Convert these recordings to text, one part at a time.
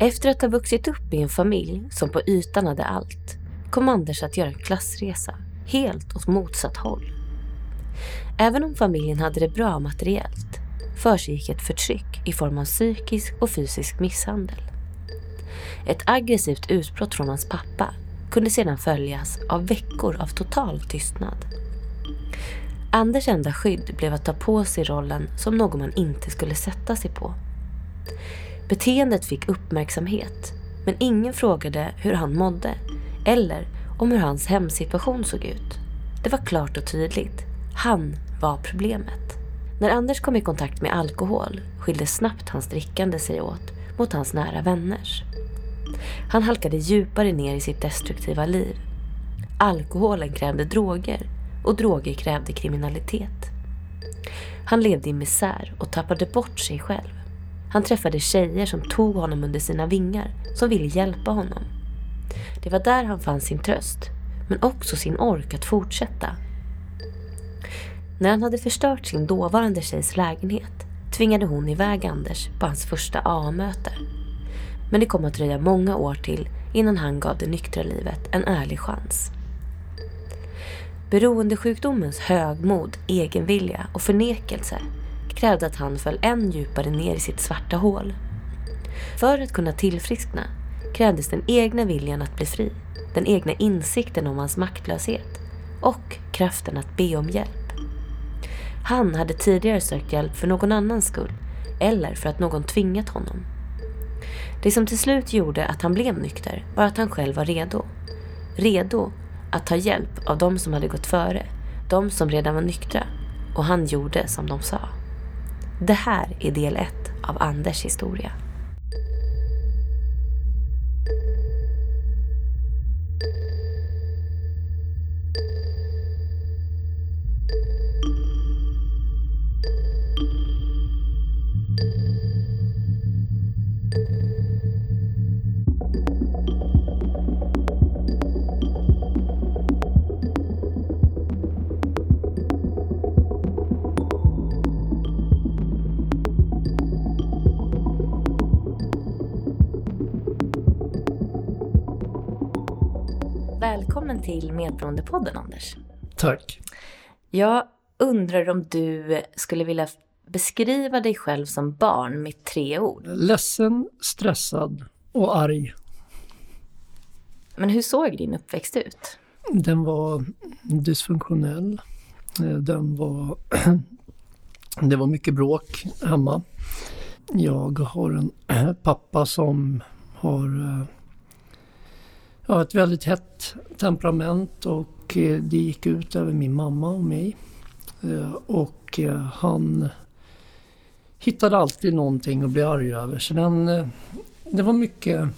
Efter att ha vuxit upp i en familj som på ytan hade allt kom Anders att göra en klassresa helt åt motsatt håll. Även om familjen hade det bra materiellt försiggick ett förtryck i form av psykisk och fysisk misshandel. Ett aggressivt utbrott från hans pappa kunde sedan följas av veckor av total tystnad. Anders enda skydd blev att ta på sig rollen som någon man inte skulle sätta sig på. Beteendet fick uppmärksamhet, men ingen frågade hur han mådde eller om hur hans hemsituation såg ut. Det var klart och tydligt. Han var problemet. När Anders kom i kontakt med alkohol skilde snabbt hans drickande sig åt mot hans nära vänners. Han halkade djupare ner i sitt destruktiva liv. Alkoholen krävde droger och droger krävde kriminalitet. Han levde i misär och tappade bort sig själv. Han träffade tjejer som tog honom under sina vingar, som ville hjälpa honom. Det var där han fann sin tröst, men också sin ork att fortsätta. När han hade förstört sin dåvarande tjejs lägenhet tvingade hon iväg Anders på hans första A-möte. Men det kom att dröja många år till innan han gav det nyktra livet en ärlig chans. Beroendesjukdomens högmod, egenvilja och förnekelse krävde att han föll än djupare ner i sitt svarta hål. För att kunna tillfriskna krävdes den egna viljan att bli fri, den egna insikten om hans maktlöshet och kraften att be om hjälp. Han hade tidigare sökt hjälp för någon annans skull eller för att någon tvingat honom. Det som till slut gjorde att han blev nykter var att han själv var redo. Redo att ta hjälp av de som hade gått före, de som redan var nyktra. Och han gjorde som de sa. Det här är del ett av Anders historia. Till Medberoendepodden Anders. Tack. Jag undrar om du skulle vilja beskriva dig själv som barn med tre ord. Ledsen, stressad och arg. Men hur såg din uppväxt ut? Den var dysfunktionell. Eh, den var... Det var mycket bråk hemma. Jag har en pappa som har jag har ett väldigt hett temperament och eh, det gick ut över min mamma och mig. Eh, och eh, han hittade alltid någonting att bli arg över. Så den, det var mycket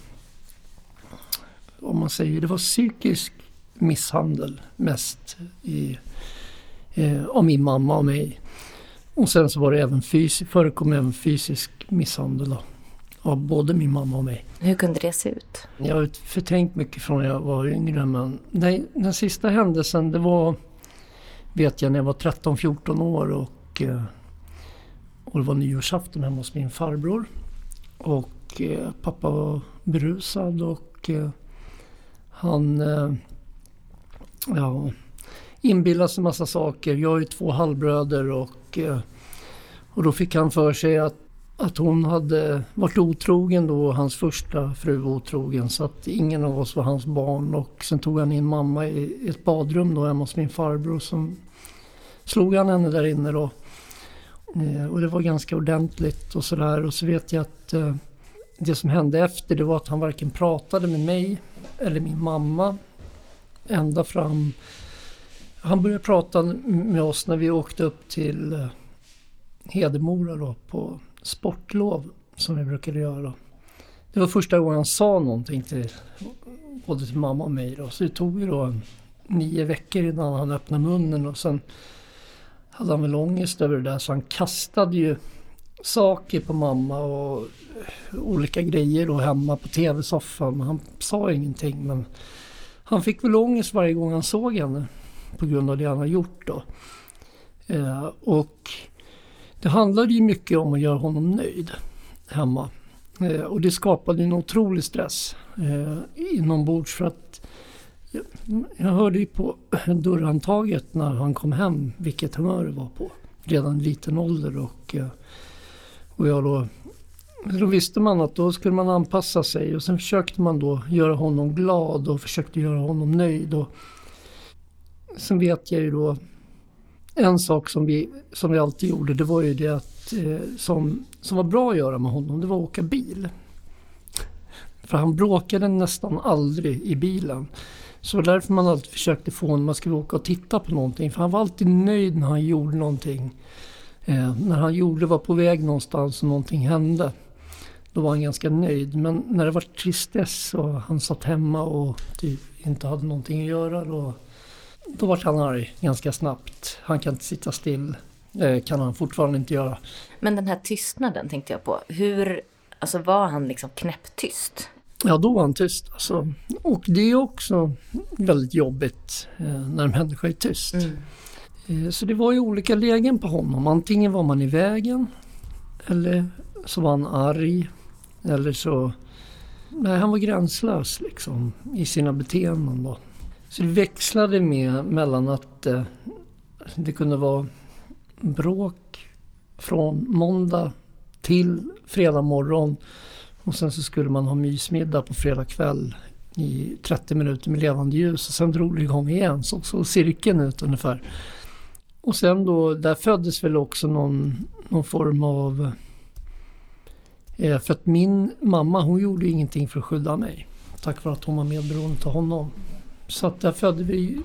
om man säger, det var psykisk misshandel mest i, av min mamma och mig. Och sen så var det även fysisk, förekom även fysisk misshandel då, av både min mamma och mig. Hur kunde det se ut? Jag har förträngt mycket från när jag var yngre men den, den sista händelsen det var, vet jag, när jag var 13-14 år och, eh, och det var nyårsafton hemma hos min farbror. Och eh, pappa var berusad och eh, han ja, inbillade sig massa saker. Jag har ju två halvbröder och, och då fick han för sig att, att hon hade varit otrogen då, hans första fru var otrogen. Så att ingen av oss var hans barn. Och sen tog han in mamma i ett badrum då hemma hos min farbror. Som slog han henne där inne då. Eh, och det var ganska ordentligt och sådär. Och så vet jag att eh, det som hände efter det var att han varken pratade med mig eller min mamma ända fram. Han började prata med oss när vi åkte upp till eh, Hedemora då på sportlov som vi brukade göra. Det var första gången han sa någonting till både till mamma och mig. Då. Så det tog ju då nio veckor innan han öppnade munnen och sen hade han väl ångest över det där så han kastade ju saker på mamma och olika grejer då hemma på tv-soffan. Han sa ingenting men han fick väl ångest varje gång han såg henne på grund av det han har gjort då. Eh, och det handlade ju mycket om att göra honom nöjd hemma. Eh, och det skapade en otrolig stress eh, inombords för att jag, jag hörde ju på dörrhandtaget när han kom hem vilket humör det var på. Redan i liten ålder och, eh, och jag då då visste man att då skulle man anpassa sig och sen försökte man då göra honom glad och försökte göra honom nöjd. Och sen vet jag ju då en sak som vi, som vi alltid gjorde det var ju det att, eh, som, som var bra att göra med honom det var att åka bil. För han bråkade nästan aldrig i bilen. Så det var därför man alltid försökte få honom, att skulle åka och titta på någonting. För han var alltid nöjd när han gjorde någonting. Eh, när han gjorde, var på väg någonstans och någonting hände. Då var han ganska nöjd. Men när det var tristess och han satt hemma och typ inte hade någonting att göra då, då var han arg ganska snabbt. Han kan inte sitta still. Det kan han fortfarande inte göra. Men den här tystnaden tänkte jag på. Hur, alltså var han liksom knäpptyst? Ja, då var han tyst. Alltså. Och det är också väldigt jobbigt eh, när en människa är tyst. Mm. Eh, så det var ju olika lägen på honom. Antingen var man i vägen eller så var han arg eller så... Nej, han var gränslös liksom i sina beteenden då. Så det växlade med mellan att eh, det kunde vara bråk från måndag till fredag morgon och sen så skulle man ha mysmiddag på fredag kväll i 30 minuter med levande ljus och sen drog det igång igen. Så såg cirkeln ut ungefär. Och sen då, där föddes väl också någon, någon form av Eh, för att min mamma hon gjorde ingenting för att skydda mig. Tack vare att hon var medberoende till honom. Så att där födde vi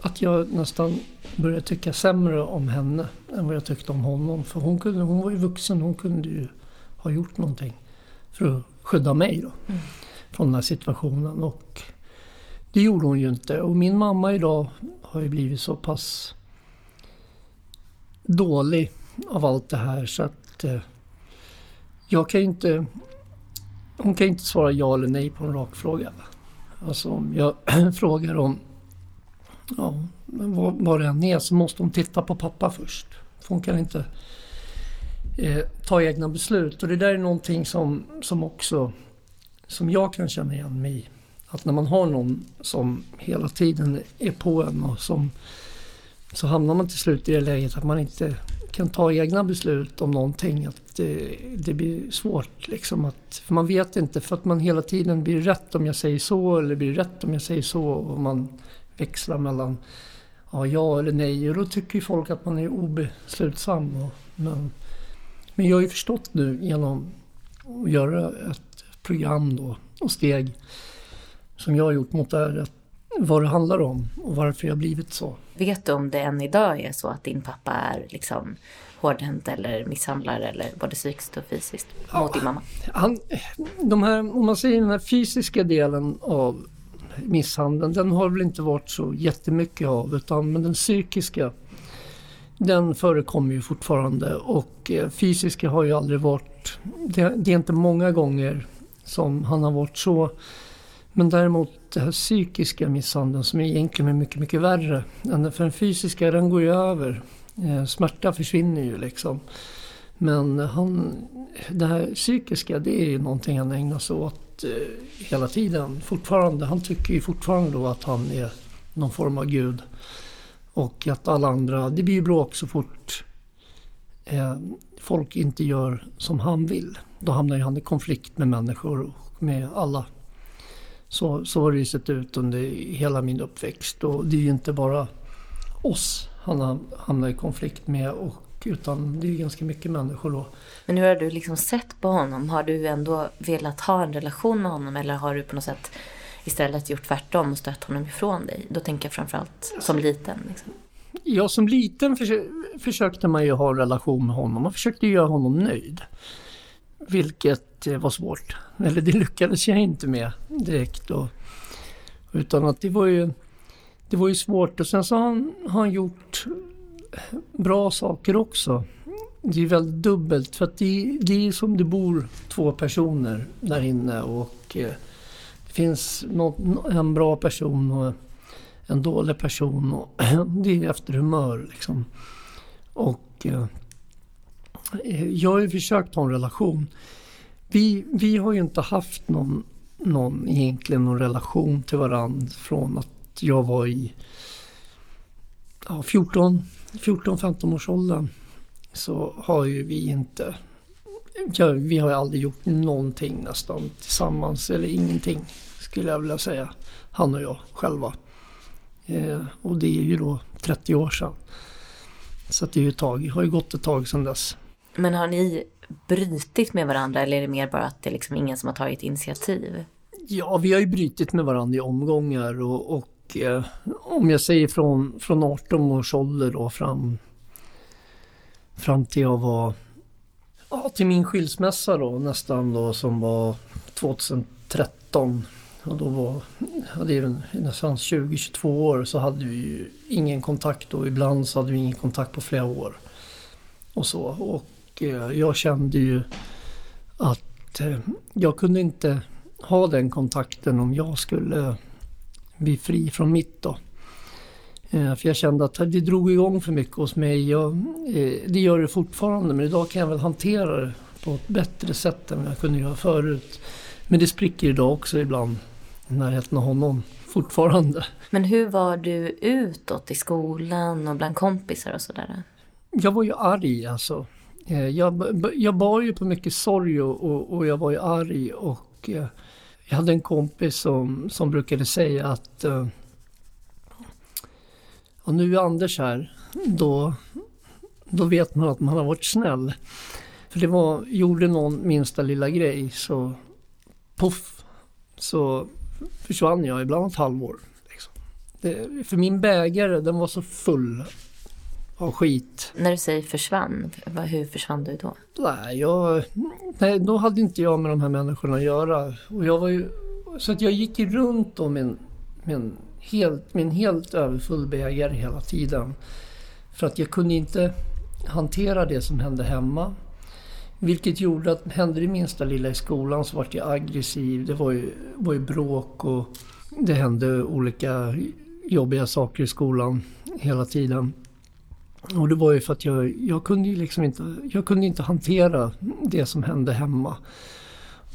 att jag nästan började tycka sämre om henne än vad jag tyckte om honom. För hon, kunde, hon var ju vuxen, hon kunde ju ha gjort någonting för att skydda mig då, mm. från den här situationen. Och det gjorde hon ju inte. Och min mamma idag har ju blivit så pass dålig av allt det här så att eh, jag kan ju inte... Hon kan inte svara ja eller nej på en rak fråga. Alltså om jag frågar om ja, vad, vad det än är så måste hon titta på pappa först. För hon kan inte eh, ta egna beslut. Och det där är någonting som, som också som jag kan känna igen mig i. Att när man har någon som hela tiden är på en och som så hamnar man till slut i det läget att man inte kan ta egna beslut om någonting. Att det, det blir svårt liksom. Att, för man vet inte, för att man hela tiden blir rätt om jag säger så eller blir rätt om jag säger så. Och man växlar mellan ja, ja eller nej. Och då tycker ju folk att man är obeslutsam. Och, men, men jag har ju förstått nu genom att göra ett program då och steg som jag har gjort mot det här vad det handlar om och varför jag blivit så. Vet du om det än idag är så att din pappa är liksom hårdhänt eller misshandlar eller både psykiskt och fysiskt ja, mot din mamma? Han, de här, om man säger den här fysiska delen av misshandeln, den har väl inte varit så jättemycket av utan men den psykiska den förekommer ju fortfarande och eh, fysiska har ju aldrig varit, det, det är inte många gånger som han har varit så men däremot den här psykiska misshandeln som egentligen är mycket, mycket värre. För den fysiska den går ju över. Eh, smärta försvinner ju liksom. Men han, det här psykiska det är ju någonting han ägnar sig åt eh, hela tiden. Fortfarande. Han tycker ju fortfarande då att han är någon form av gud. Och att alla andra, det blir ju bråk så fort eh, folk inte gör som han vill. Då hamnar ju han i konflikt med människor och med alla så, så har det ju sett ut under hela min uppväxt. Och det är ju inte bara oss han hamnar i konflikt med och, utan det är ganska mycket människor då. Men hur har du liksom sett på honom? Har du ändå velat ha en relation med honom eller har du på något sätt istället gjort tvärtom och stött honom ifrån dig? Då tänker jag framförallt som liten. Liksom. Ja, som liten försökte man ju ha en relation med honom. Man försökte göra honom nöjd. Vilket det var svårt. Eller det lyckades jag inte med direkt. Och, Utan att det var ju, det var ju svårt. Och sen så har han, har han gjort bra saker också. Det är väldigt dubbelt för att det, det är som det bor två personer där inne och eh, det finns något, en bra person och en dålig person och det är efter humör liksom. Och eh, jag har ju försökt ha en relation vi, vi har ju inte haft någon, någon, egentligen någon relation till varandra från att jag var i ja, 14-15 års åldern. Så har ju vi inte, ja, vi har ju aldrig gjort någonting nästan tillsammans eller ingenting skulle jag vilja säga. Han och jag själva. Eh, och det är ju då 30 år sedan. Så det är ju ett tag, har ju gått ett tag sedan dess. Men har ni brytit med varandra eller är det mer bara att det är liksom ingen som har tagit initiativ? Ja, vi har ju brytit med varandra i omgångar och, och eh, om jag säger från, från 18 års ålder då fram, fram till jag var, ja till min skilsmässa då nästan då som var 2013 och då var, hade jag nästan 20-22 år så hade vi ju ingen kontakt och ibland så hade vi ingen kontakt på flera år. Och så. Och eh, jag kände ju att eh, jag kunde inte ha den kontakten om jag skulle bli fri från mitt då. Eh, för jag kände att det drog igång för mycket hos mig. Eh, det gör det fortfarande men idag kan jag väl hantera det på ett bättre sätt än jag kunde göra förut. Men det spricker idag också ibland i närheten av honom fortfarande. Men hur var du utåt i skolan och bland kompisar och sådär? Jag var ju arg alltså. Eh, jag, jag bar ju på mycket sorg och, och, jag var ju arg och eh, jag hade en kompis som, som brukade säga att eh, och nu är Anders här, då, då vet man att man har varit snäll. För det var, gjorde någon minsta lilla grej så poff så försvann jag ibland ett halvår. Liksom. Det, för min bägare den var så full av skit. När du säger försvann, hur försvann du då? Nej, jag, nej, då hade inte jag med de här människorna att göra. Och jag var ju, så att jag gick runt en, med en helt, en helt överfull bägare hela tiden. För att jag kunde inte hantera det som hände hemma. Vilket gjorde att hände det minsta lilla i skolan så vart jag aggressiv. Det var ju, var ju bråk och det hände olika jobbiga saker i skolan hela tiden. Och det var ju för att jag, jag, kunde liksom inte, jag kunde inte hantera det som hände hemma.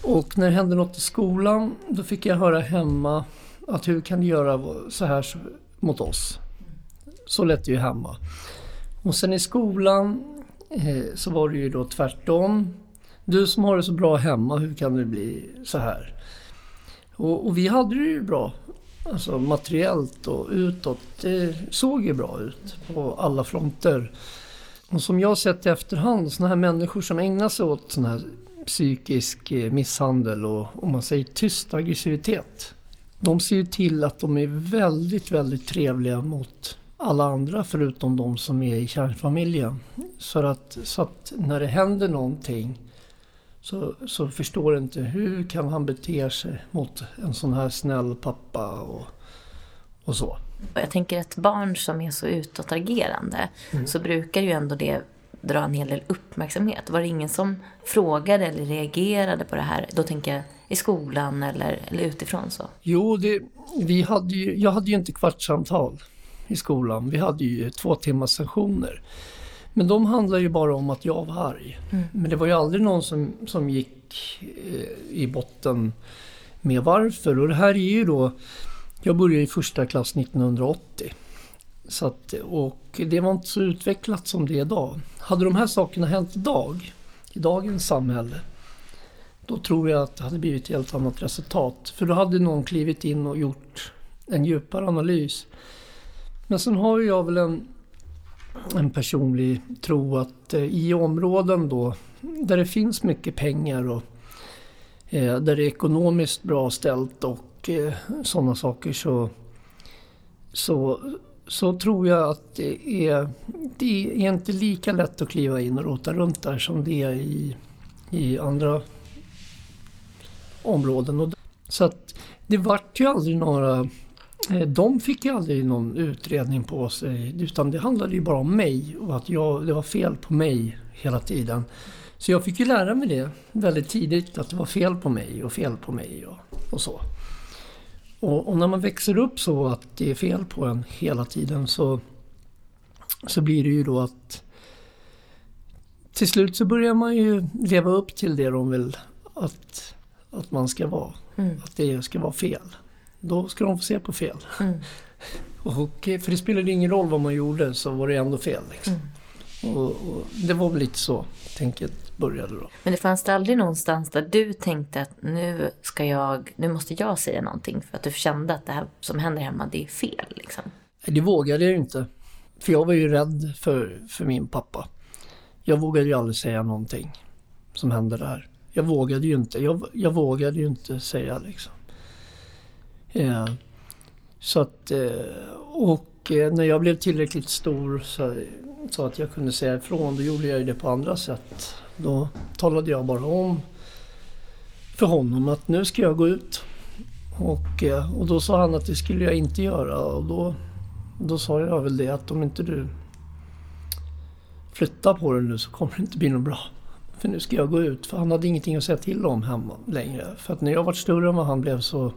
Och när det hände något i skolan då fick jag höra hemma att hur kan du göra så här mot oss? Så lät det ju hemma. Och sen i skolan eh, så var det ju då tvärtom. Du som har det så bra hemma, hur kan det bli så här? Och, och vi hade det ju bra. Alltså materiellt och utåt. Det såg ju bra ut på alla fronter. Och som jag sett i efterhand, sådana här människor som ägnar sig åt sån här psykisk eh, misshandel och om man säger tyst aggressivitet. De ser ju till att de är väldigt, väldigt trevliga mot alla andra förutom de som är i kärnfamiljen. Så att, så att när det händer någonting så, så förstår inte hur kan han bete sig mot en sån här snäll pappa och, och så. Jag tänker att barn som är så utåtagerande mm. så brukar ju ändå det dra en hel del uppmärksamhet. Var det ingen som frågade eller reagerade på det här? Då tänker jag i skolan eller, eller utifrån så? Jo, det, vi hade ju, jag hade ju inte kvartssamtal i skolan. Vi hade ju två timmars sessioner. Men de handlar ju bara om att jag var arg. Mm. Men det var ju aldrig någon som, som gick eh, i botten med varför. Och det här är ju då, jag började i första klass 1980. Så att, och det var inte så utvecklat som det är idag. Hade de här sakerna hänt idag, i dagens samhälle, då tror jag att det hade blivit ett helt annat resultat. För då hade någon klivit in och gjort en djupare analys. Men sen har jag väl en en personlig tro att eh, i områden då där det finns mycket pengar och eh, där det är ekonomiskt bra ställt och eh, sådana saker så, så, så tror jag att det är, det är inte lika lätt att kliva in och rota runt där som det är i, i andra områden. Så att det vart ju aldrig några de fick ju aldrig någon utredning på sig utan det handlade ju bara om mig och att jag, det var fel på mig hela tiden. Så jag fick ju lära mig det väldigt tidigt att det var fel på mig och fel på mig och, och så. Och, och, när man växer upp så att det är fel på en hela tiden så, så blir det ju då att till slut så börjar man ju leva upp till det de vill att, att man ska vara. Mm. Att det ska vara fel. Då ska de få se på fel. Mm. Och, för det spelade ingen roll vad man gjorde så var det ändå fel. Liksom. Mm. Och, och det var väl lite så tänket började då. Men det fanns det aldrig någonstans där du tänkte att nu ska jag, nu måste jag säga någonting för att du kände att det här som händer hemma det är fel liksom? Det vågade jag ju inte. För jag var ju rädd för, för min pappa. Jag vågade ju aldrig säga någonting som hände där. Jag vågade ju inte. Jag, jag vågade ju inte säga liksom. Eh, så att, eh, och eh, när jag blev tillräckligt stor så, så att jag kunde säga ifrån, då gjorde jag det på andra sätt. Då talade jag bara om för honom att nu ska jag gå ut. Och, eh, och då sa han att det skulle jag inte göra och då, då sa jag väl det att om inte du flyttar på dig nu så kommer det inte bli något bra. För nu ska jag gå ut. För han hade ingenting att säga till om hemma längre. För att när jag var större än vad han blev så,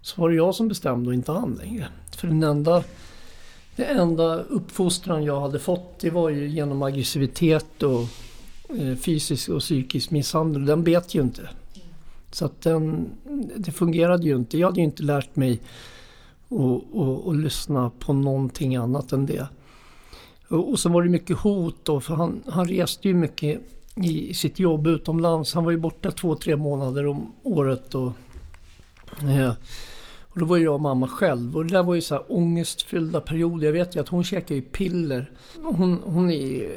så var det jag som bestämde och inte han längre. För den enda, den enda uppfostran jag hade fått det var ju genom aggressivitet och eh, fysisk och psykisk misshandel. Den bet ju inte. Så att den, det fungerade ju inte. Jag hade ju inte lärt mig att lyssna på någonting annat än det. Och, och så var det mycket hot då, för han, han reste ju mycket i sitt jobb utomlands. Han var ju borta två, tre månader om året. Och, ja. och då var jag och mamma själv. Och det där var ju så här ångestfyllda perioder. Jag vet ju att hon käkar ju piller. Hon, hon är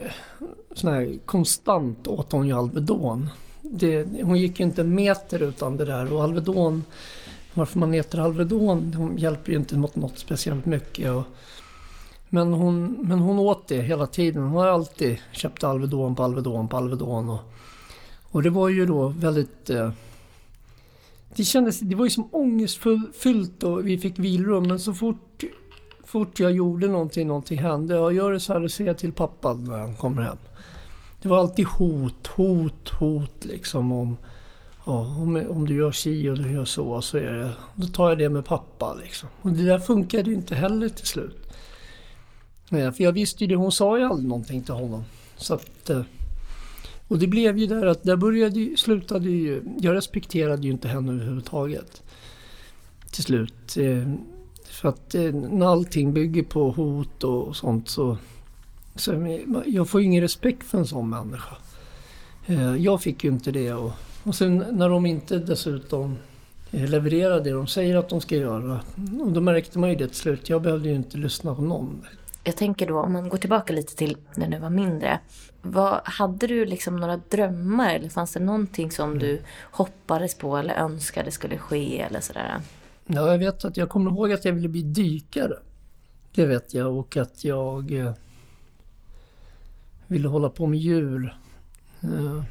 sån här konstant åt hon ju Alvedon. Det, hon gick ju inte en meter utan det där. Och Alvedon, varför man äter Alvedon, Hon hjälper ju inte mot något speciellt mycket. Och, men hon, men hon åt det hela tiden. Hon har alltid köpt Alvedon på Alvedon på Alvedon. Och, och det var ju då väldigt... Eh, det kändes, det var ju som ångestfyllt och vi fick vilrum. Men så fort, fort jag gjorde någonting, någonting hände. Jag gör det så här och säger till pappa när han kommer hem. Det var alltid hot, hot, hot liksom om... Ja, om, om du gör si och du gör så, så är det, då tar jag det med pappa. Liksom. Och det där funkade ju inte heller till slut. Nej, för jag visste ju det, hon sa ju aldrig någonting till honom. Så att, eh, och det blev ju där att där började, slutade ju, jag respekterade ju inte henne överhuvudtaget. Till slut. Eh, för att eh, när allting bygger på hot och sånt så, så jag får ju ingen respekt för en sån människa. Eh, jag fick ju inte det och, och sen när de inte dessutom levererar det de säger att de ska göra. Och då märkte man ju det till slut. Jag behövde ju inte lyssna på någon jag tänker då, om man går tillbaka lite till när du var mindre. Vad, hade du liksom några drömmar eller fanns det någonting som mm. du hoppades på eller önskade skulle ske eller sådär? Ja, jag vet att jag kommer ihåg att jag ville bli dykare. Det vet jag och att jag eh, ville hålla på med djur. Eh,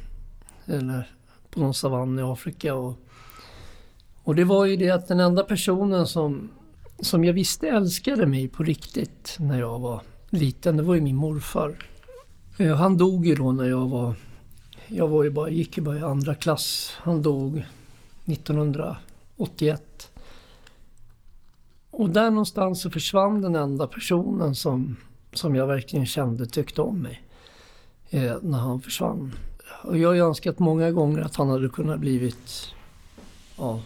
eller på någon savann i Afrika. Och, och det var ju det att den enda personen som som jag visste älskade mig på riktigt när jag var liten, det var ju min morfar. Eh, han dog ju då när jag var, jag var ju bara, gick ju bara i andra klass. Han dog 1981. Och där någonstans så försvann den enda personen som, som jag verkligen kände tyckte om mig. Eh, när han försvann. Och jag har ju önskat många gånger att han hade kunnat blivit ja,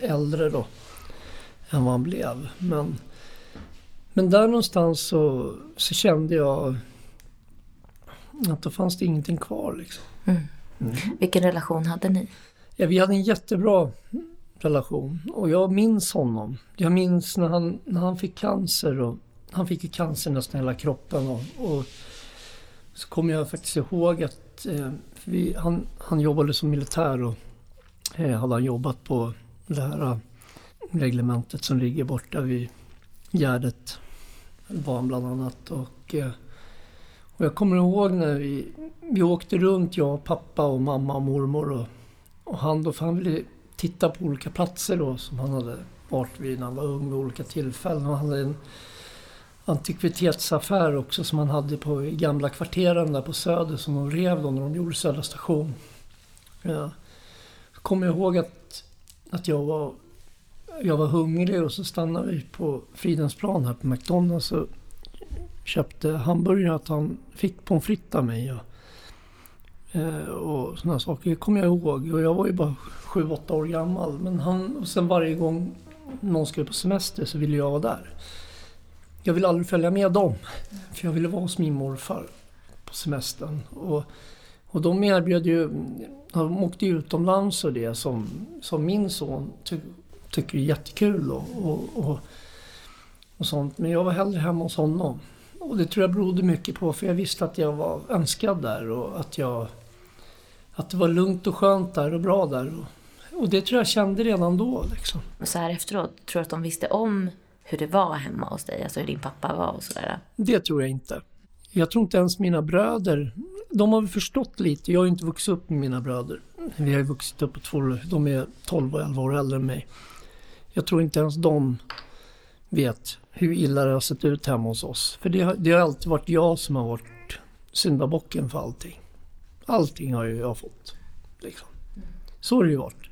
äldre då än vad han blev. Men, men där någonstans så, så kände jag att då fanns det ingenting kvar. Liksom. Mm. Mm. Vilken relation hade ni? Ja, vi hade en jättebra relation och jag minns honom. Jag minns när han, när han fick cancer och han fick ju cancer nästan hela kroppen och, och så kommer jag faktiskt ihåg att eh, vi, han, han jobbade som militär och eh, hade han jobbat på det här reglementet som ligger borta vid Gärdet var han bland annat. Och, eh, och jag kommer ihåg när vi, vi åkte runt, jag, pappa och mamma och mormor. Och, och han då, för han ville titta på olika platser då som han hade varit vid när han var ung vid olika tillfällen. Och han hade en antikvitetsaffär också som han hade på i gamla kvarteren där på Söder som de rev då när de gjorde Södra station. Ja. Så kommer jag ihåg att, att jag var jag var hungrig och så stannade vi på Fridhemsplan här på McDonalds och köpte hamburgare att han fick pommes frites av mig. Och, Eh, och sådana saker det kommer jag ihåg. Och jag var ju bara 7-8 år gammal. Men han, och sen varje gång någon skulle på semester så ville jag vara där. Jag ville aldrig följa med dem. För jag ville vara hos min morfar på semestern. Och, och de erbjöd ju, de åkte ju utomlands och det som, som min son tyckte tycker är jättekul och, och, och, och sånt. Men jag var hellre hemma hos honom. Och det tror jag berodde mycket på för jag visste att jag var önskad där och att jag att det var lugnt och skönt där och bra där. Och, och det tror jag kände redan då. Liksom. Så här efteråt, tror du att de visste om hur det var hemma hos dig? Alltså hur din pappa var och sådär? Det tror jag inte. Jag tror inte ens mina bröder, de har väl förstått lite. Jag har ju inte vuxit upp med mina bröder. Vi har ju vuxit upp på två, de är 12 och 11 år äldre än mig. Jag tror inte ens de vet hur illa det har sett ut hemma hos oss. För det har, det har alltid varit jag som har varit syndabocken för allting. Allting har ju jag fått. Liksom. Så har det ju varit.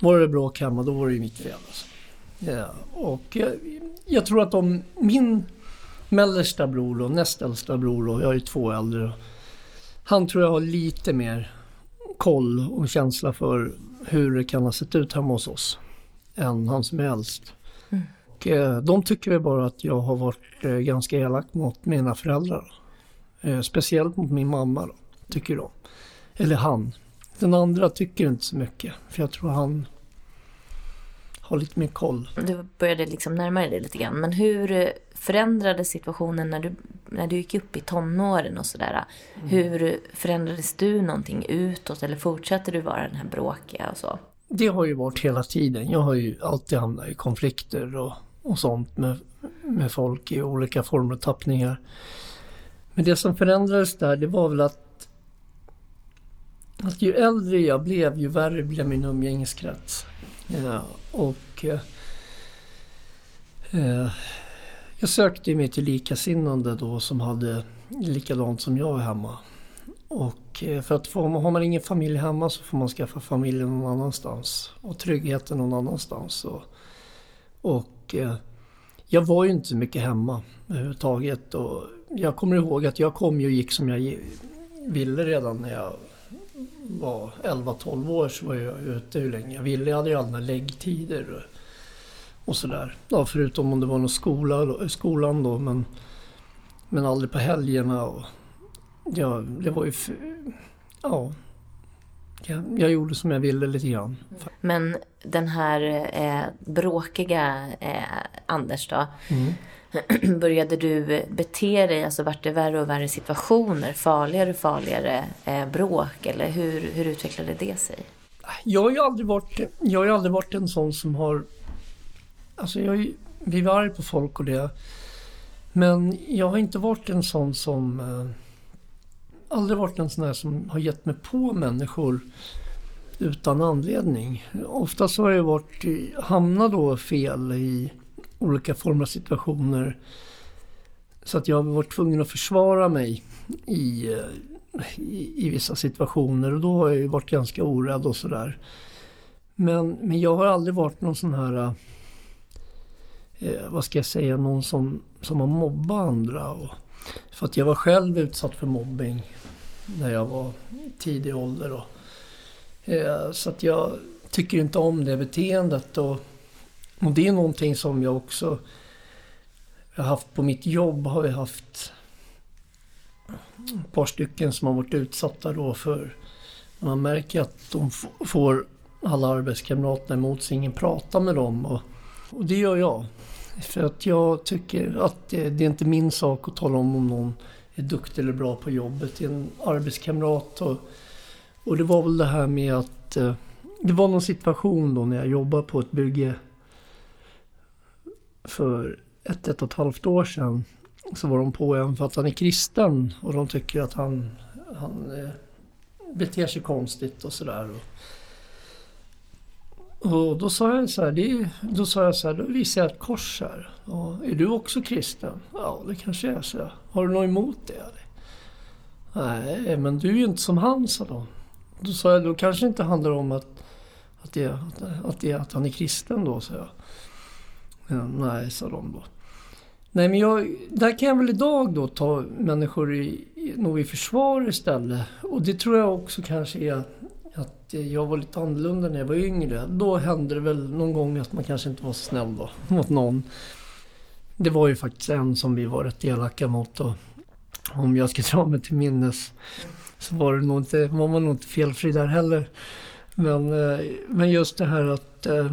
Var det bråk hemma, då var det ju mitt fel. Alltså. Ja, och jag, jag, tror att om min mellersta bror och näst äldsta bror, och jag är ju två äldre. Han tror jag har lite mer koll och känsla för hur det kan ha sett ut hemma hos oss. Än han som är äldst. Mm. Och, eh, de tycker väl bara att jag har varit eh, ganska elak mot mina föräldrar. Eh, speciellt mot min mamma då tycker de. Eller han. Den andra tycker inte så mycket. För jag tror han har lite mer koll. Du började liksom närma dig det lite grann. Men hur förändrades situationen när du, när du gick upp i tonåren och sådär? Mm. Hur förändrades du någonting utåt eller fortsatte du vara den här bråkiga och så? Det har ju varit hela tiden. Jag har ju alltid hamnat i konflikter och, och sånt med, med folk i olika former och tappningar. Men det som förändrades där det var väl att att ju äldre jag blev, ju värre blev min umgängeskrets. Ja, och eh, eh, jag sökte mig till likasinnande då som hade likadant som jag hemma. Och eh, för att få, har man ingen familj hemma så får man skaffa familjen någon annanstans. Och tryggheten någon annanstans. Och, och eh, jag var ju inte så mycket hemma överhuvudtaget. Och jag kommer ihåg att jag kom och gick som jag ville redan när jag var 11-12 år så var jag ute hur länge jag ville. Jag hade ju alla läggtider och, och sådär. Ja, förutom om det var någon skola, skolan då men, men aldrig på helgerna. Och, ja, det var ju... Ja, jag, jag gjorde som jag ville lite grann. Men den här eh, bråkiga eh, Anders då. Mm. började du bete dig, alltså vart det värre och värre situationer, farligare och farligare eh, bråk eller hur, hur utvecklade det sig? Jag har ju aldrig varit, jag har aldrig varit en sån som har, alltså jag blir arg på folk och det. Men jag har inte varit en sån som, eh, aldrig varit en sån här som har gett mig på människor utan anledning. Oftast har jag varit, hamnat då fel i olika former av situationer. Så att jag har varit tvungen att försvara mig i, i, i vissa situationer och då har jag ju varit ganska orädd och sådär. Men, men jag har aldrig varit någon sån här, eh, vad ska jag säga, någon som, som har mobbat andra. Och, för att jag var själv utsatt för mobbing när jag var tidig ålder. Och, eh, så att jag tycker inte om det beteendet. Och, och det är någonting som jag också har haft på mitt jobb. Har vi haft ett par stycken som har varit utsatta då för man märker att de får alla arbetskamraterna emot sig. Ingen pratar med dem. Och, och, det gör jag. För att jag tycker att det, det, är inte min sak att tala om om någon är duktig eller bra på jobbet. Är en arbetskamrat. Och, och det var väl det här med att eh, det var någon situation då när jag jobbade på ett bygge för ett, ett och ett halvt år sedan så var de på en för att han är kristen och de tycker att han, han eh, beter sig konstigt och sådär. Och, då sa jag så här, det, då sa jag så här, då visar jag ett kors här. Och, är du också kristen? Ja, det kanske är så. Har du något emot det? Eller? Nej, men du är ju inte som han, sa de. Då sa jag, då kanske det inte handlar om att, att, det, att, att, det, att han är kristen då, sa jag. Ja, nej, sa de då. Nej, men jag, där kan jag väl idag då ta människor i, nog i försvar istället. Och det tror jag också kanske är att eh, jag var lite annorlunda när jag var yngre. Då hände det väl någon gång att man kanske inte var så snäll då mot någon. Det var ju faktiskt en som vi var rätt elaka mot. Och om jag ska dra mig till minnes så var, det nog inte, var man nog inte felfri där heller. Men, eh, men just det här att eh,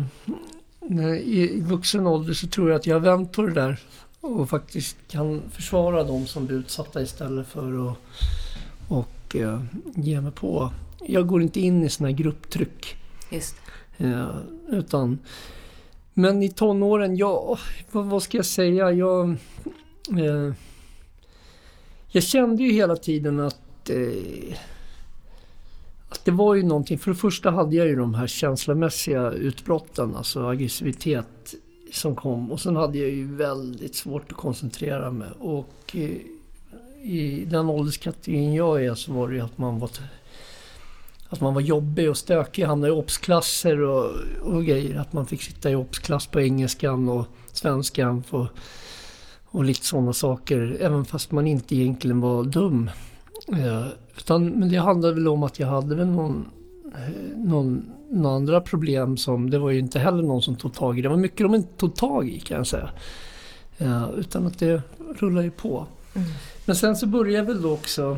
i vuxen ålder så tror jag att jag har vänt på det där och faktiskt kan försvara de som blir utsatta istället för att och, ge mig på. Jag går inte in i sådana här grupptryck. Just uh, utan, men i tonåren, ja, vad, vad ska jag säga? Jag, uh, jag kände ju hela tiden att att det var ju någonting. För det första hade jag ju de här känslomässiga utbrotten, alltså aggressivitet som kom. Och sen hade jag ju väldigt svårt att koncentrera mig. Och i, i den ålderskategorin jag är så var det ju att man var att man var jobbig och stökig, hamnade i obsklasser och, och grejer. Att man fick sitta i obsklass på engelskan och svenskan och, och lite sådana saker. Även fast man inte egentligen var dum. Eh, utan, men det handlade väl om att jag hade väl någon, eh, någon, någon andra problem som, det var ju inte heller någon som tog tag i. Det var mycket de inte tog tag i kan jag säga. Eh, utan att det rullade ju på. Mm. Men sen så började väl då också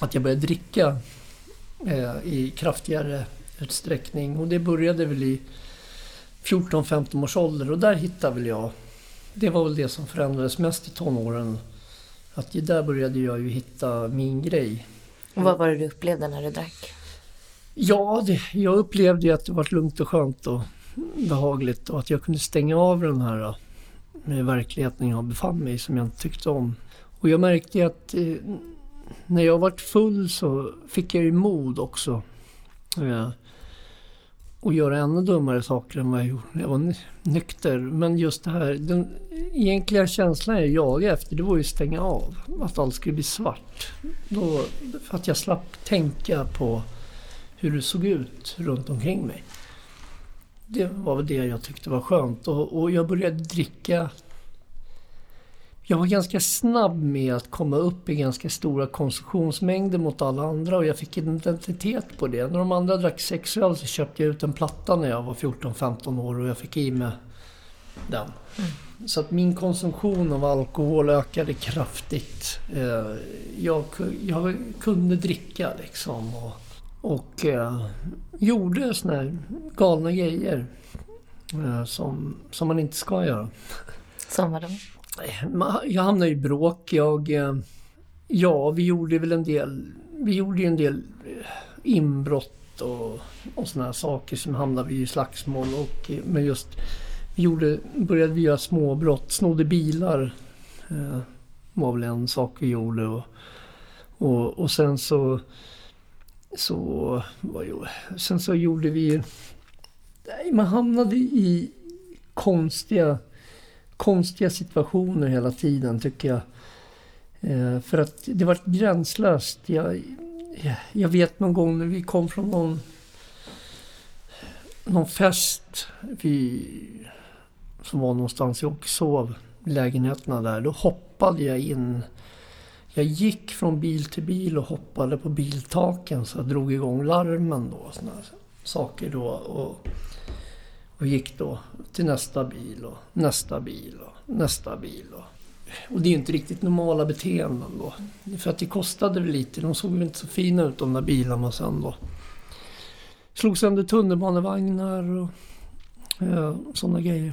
att jag började dricka i kraftigare utsträckning. Och det började väl i 14-15 års ålder och där hittade väl jag, det var väl det som förändrades mest i tonåren att där började jag ju hitta min grej. Och vad var det du upplevde när du drack? Ja, det, jag upplevde ju att det var lugnt och skönt och behagligt och att jag kunde stänga av den här med eh, verkligheten jag befann mig i som jag inte tyckte om. Och jag märkte att eh, när jag varit full så fick jag ju mod också. Eh, och göra ännu dummare saker än vad jag gjorde när jag var nykter. Men just det här, den egentliga känslan jag jagade efter det var ju att stänga av. Att allt skulle bli svart. Då, för att jag slapp tänka på hur det såg ut runt omkring mig. Det var väl det jag tyckte var skönt. Och, och jag började dricka jag var ganska snabb med att komma upp i ganska stora konsumtionsmängder mot alla andra och jag fick identitet på det. När de andra drack sex öl så köpte jag ut en platta när jag var 14-15 år och jag fick i mig den. Mm. Så att min konsumtion av alkohol ökade kraftigt. Eh, jag, jag kunde dricka liksom och, och eh, gjorde såna här galna grejer eh, som, som man inte ska göra. Som vadå? Jag hamnade i bråk. Jag, eh, ja, vi gjorde väl en del, vi gjorde en del eh, inbrott och, och sådana saker som hamnade vi i slagsmål. Och, eh, men just, vi gjorde, började vi göra småbrott, snodde bilar. Eh, var väl en sak vi gjorde. Och, och, och sen så, så, vad sen så gjorde vi, man hamnade i konstiga konstiga situationer hela tiden tycker jag. Eh, för att det var gränslöst. Jag, jag vet någon gång när vi kom från någon, någon fest vi, som var någonstans i Oxhov, lägenheterna där. Då hoppade jag in. Jag gick från bil till bil och hoppade på biltaken så jag drog igång larmen då. Såna saker då. Och, och gick då till nästa bil och nästa bil och nästa bil. Och, och det är inte riktigt normala beteenden då. För att det kostade väl lite. De såg väl inte så fina ut de där bilarna sen då. Slog sönder tunnelbanevagnar och ja, sådana grejer.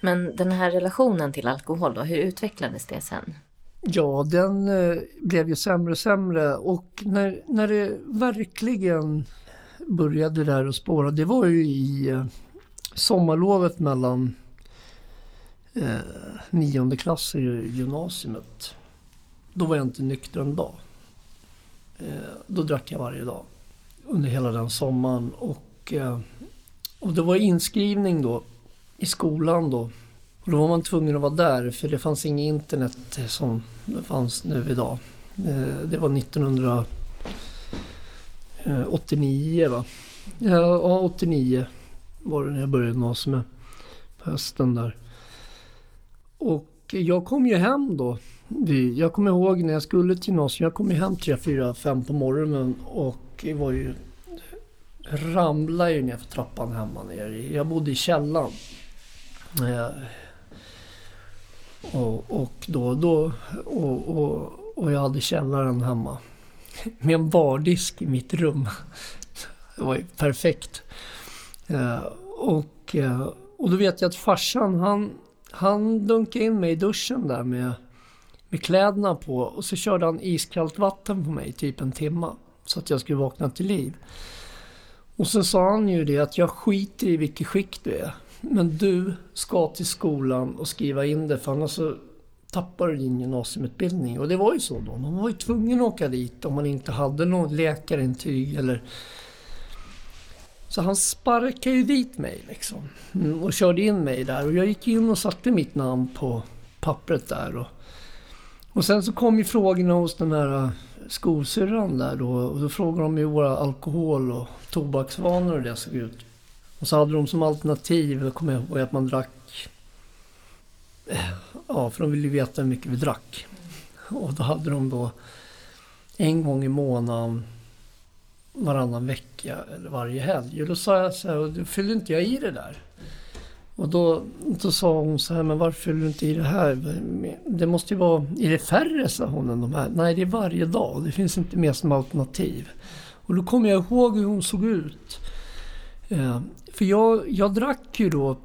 Men den här relationen till alkohol då, hur utvecklades det sen? Ja, den eh, blev ju sämre och sämre och när, när det verkligen började där och spåra, det var ju i eh, sommarlovet mellan eh, nionde klass i gymnasiet. Då var jag inte nykter en dag. Eh, då drack jag varje dag under hela den sommaren. Och, eh, och det var inskrivning då i skolan då. Och då var man tvungen att vara där för det fanns inget internet som det fanns nu idag. Eh, det var 1989 eh, va? Ja, 89 var det när jag började gymnasiet på hösten där. Och jag kom ju hem då jag kommer ihåg när jag skulle till gymnasiet, jag kom ju hem 3, 4, 5 på morgonen och var ju ramlade ju ner för trappan hemma ner. Jag bodde i källaren. Eh, och, och, då, då, och, och, och jag hade källaren hemma. Med en bardisk i mitt rum. Det var ju perfekt. Eh, och, eh, och då vet jag att farsan han, han dunkade in mig i duschen där med, med kläderna på och så körde han iskallt vatten på mig typ en timma. Så att jag skulle vakna till liv. Och så sa han ju det att jag skiter i vilket skick du är. Men du ska till skolan och skriva in det för annars så tappar du din gymnasieutbildning. Och det var ju så då. Man var ju tvungen att åka dit om man inte hade något läkarintyg eller... Så han sparkade ju dit mig liksom. Och körde in mig där. Och jag gick in och satte mitt namn på pappret där. Och, och sen så kom ju frågorna hos den här äh, skolsyrran där då. Och då frågade de ju våra alkohol och tobaksvanor och det såg ut. Och så hade de som alternativ, jag kommer ihåg att man drack... Äh, ja, för de ville ju veta hur mycket vi drack. Och då hade de då en gång i månaden varannan vecka eller varje helg. Och då sa jag så här, och då fyllde inte jag i det där. Och då, då sa hon så här, men varför fyller du inte i det här? Det måste ju vara, är det färre sa hon än de här? Nej, det är varje dag. Det finns inte mer som alternativ. Och då kommer jag ihåg hur hon såg ut. Eh, för jag, jag drack ju då,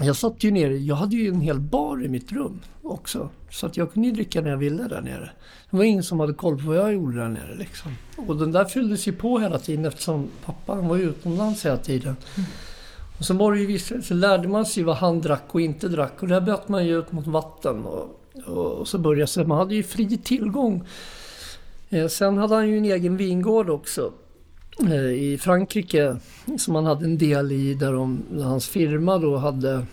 jag satt ju nere, jag hade ju en hel bar i mitt rum också. Så att jag kunde ju dricka när jag ville där nere. Det var ingen som hade koll på vad jag gjorde där nere liksom. Och den där fylldes ju på hela tiden eftersom pappa var ju utomlands hela tiden. Mm. Och sen var det ju vissa, så lärde man sig vad han drack och inte drack. Och där bytte man ju ut mot vatten. Och, och, och så började så man hade ju fri tillgång. Eh, sen hade han ju en egen vingård också. Eh, I Frankrike. Som han hade en del i där, de, där hans firma då hade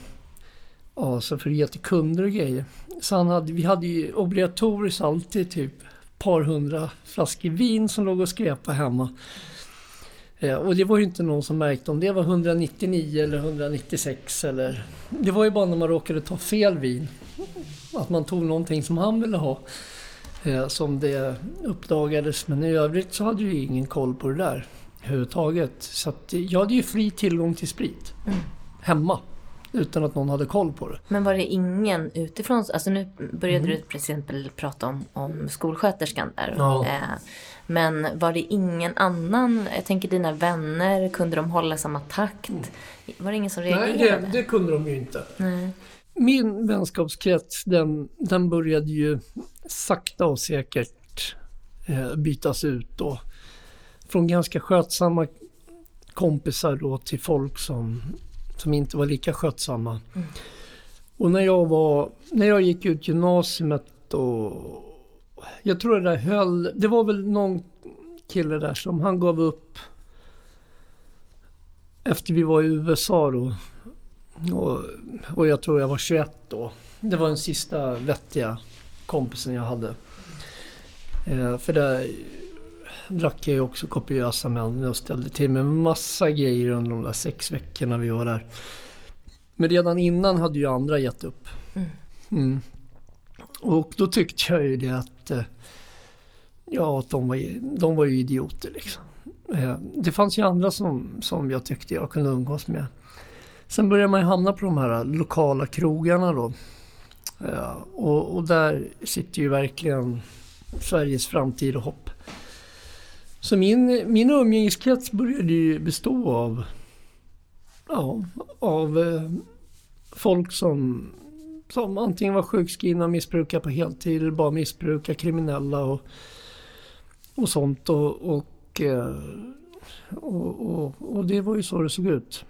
Ja, så för att ge till kunder och grejer. Så han hade, vi hade ju obligatoriskt alltid typ par hundra flaskor vin som låg och skräpade hemma. Eh, och det var ju inte någon som märkte om det var 199 eller 196 eller... Det var ju bara när man råkade ta fel vin. Att man tog någonting som han ville ha. Eh, som det uppdagades. Men i övrigt så hade ju ingen koll på det där överhuvudtaget. Så att jag hade ju fri tillgång till sprit. Mm. Hemma. Utan att någon hade koll på det. Men var det ingen utifrån? Alltså nu började mm. du till exempel prata om, om skolsköterskan där. Ja. Eh, men var det ingen annan, jag tänker dina vänner, kunde de hålla samma takt? Mm. Var det ingen som reagerade? Nej, det, det kunde de ju inte. Nej. Min vänskapskrets den, den började ju sakta och säkert eh, bytas ut då. Från ganska skötsamma kompisar då till folk som, som inte var lika skötsamma. Mm. Och när jag, var, när jag gick ut gymnasiet och jag tror det där höll, det var väl någon kille där som han gav upp efter vi var i USA då. Och, och jag tror jag var 21 då. Det var den sista vettiga kompisen jag hade. Eh, för där drack jag ju också kopiösa män och ställde till med massa grejer under de där sex veckorna vi var där. Men redan innan hade ju andra gett upp. Mm. Mm. Och då tyckte jag ju det att eh, ja, att de var, de var ju idioter liksom. Eh, det fanns ju andra som, som jag tyckte jag kunde umgås med. Sen började man ju hamna på de här lokala krogarna då. Eh, och, och där sitter ju verkligen Sveriges framtid och hopp. Så min, min umgängeskrets började ju bestå av, ja, av eh, folk som som antingen var sjukskrivna, missbrukare på heltid eller bara missbrukare, kriminella och, och sånt. Och, och, eh, och, och, och, det var ju så det såg ut.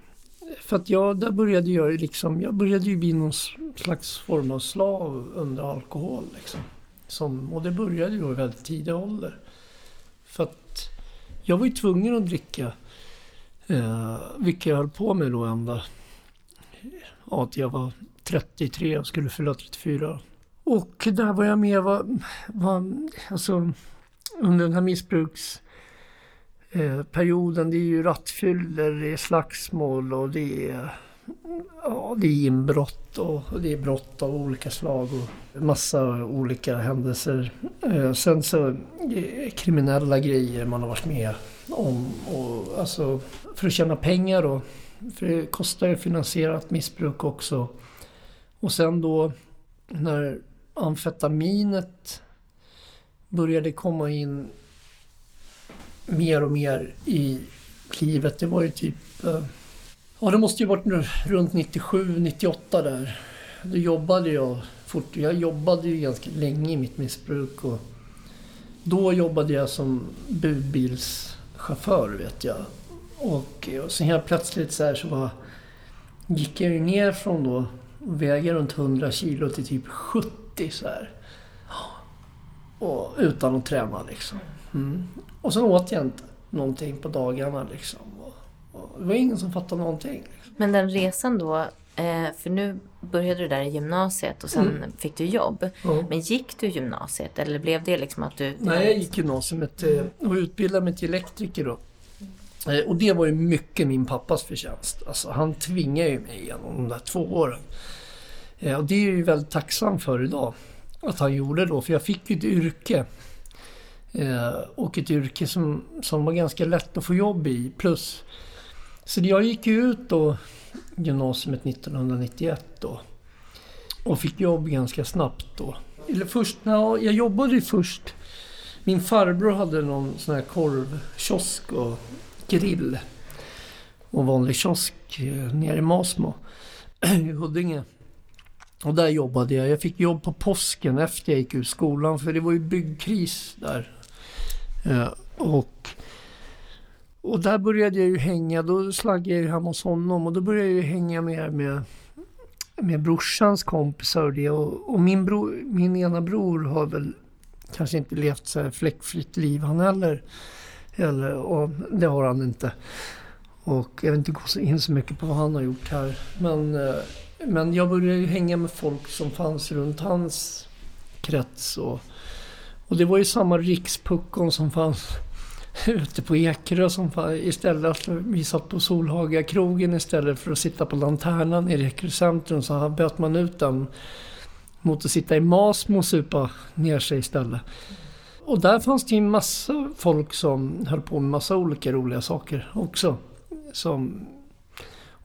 För att jag, där började jag liksom, jag började ju bli någon slags form av slav under alkohol. Liksom. Som, och det började ju i väldigt tidig ålder. För att jag var ju tvungen att dricka. Eh, vilket jag höll på med då ända ja, att jag var 33 och skulle fylla 34. Och där var jag med var, var alltså under den här missbruksperioden. Eh, det är ju rattfyller, det är slagsmål och det är ja, det är inbrott och det är brott av olika slag och massa olika händelser. Eh, sen så eh, kriminella grejer man har varit med om. Och, alltså, för att tjäna pengar då. För det kostar ju finansierat missbruk också. Och sen då när amfetaminet började komma in mer och mer i livet. Det var ju typ... Eh, Ja, det måste ju varit runt 97, 98 där. Då jobbade jag fort. Jag jobbade ju ganska länge i mitt missbruk. Och då jobbade jag som budbilschaufför, vet jag. Och, eh, och sen helt plötsligt så här så var, gick jag ju ner från då väga runt 100 kilo till typ 70 så här. Och utan att träna liksom. Mm. Och sen åt jag inte någonting på dagarna liksom. Det var ingen som fattade någonting. Men den resan då, eh, för nu började du där i gymnasiet och sen mm. fick du jobb. Mm. Men gick du gymnasiet eller blev det liksom att du... Nej, jag gick gymnasiet eh, och utbildade mig till elektriker då. Eh, och det var ju mycket min pappas förtjänst. Alltså, han tvingade ju mig igenom de där två åren. Och det är jag ju väldigt tacksam för idag. Att han gjorde då, för jag fick ju ett yrke och ett yrke som, som var ganska lätt att få jobb i. Plus, så jag gick ju ut då gymnasiet 1991 då. Och fick jobb ganska snabbt då. Eller först, ja, jag jobbade ju först. Min farbror hade någon sån här korvkiosk och grill. Och vanlig kiosk eh, nere i Masmo i Huddinge. Och där jobbade jag. Jag fick jobb på påsken efter jag gick ut skolan för det var ju byggkris där eh, och, och där började jag ju hänga, då slaggade jag ju hemma hos honom och då började jag ju hänga mer med, med brorsans kompisar och det. Och, och min, bro, min ena bror har väl kanske inte levt så här fläckfritt liv han heller. Eller, och det har han inte. Och jag vill inte gå in så mycket på vad han har gjort här. Men, eh, men jag började ju hänga med folk som fanns runt hans krets. Och, och det var ju samma rikspuckon som fanns ute på Ekerö som istället. Vi satt på Solhaga krogen istället för att sitta på Lanternan i Ekerö centrum så böt man ut den mot att sitta i Masmo och supa ner sig istället. Och där fanns det ju massa folk som höll på med massa olika roliga saker också. Som,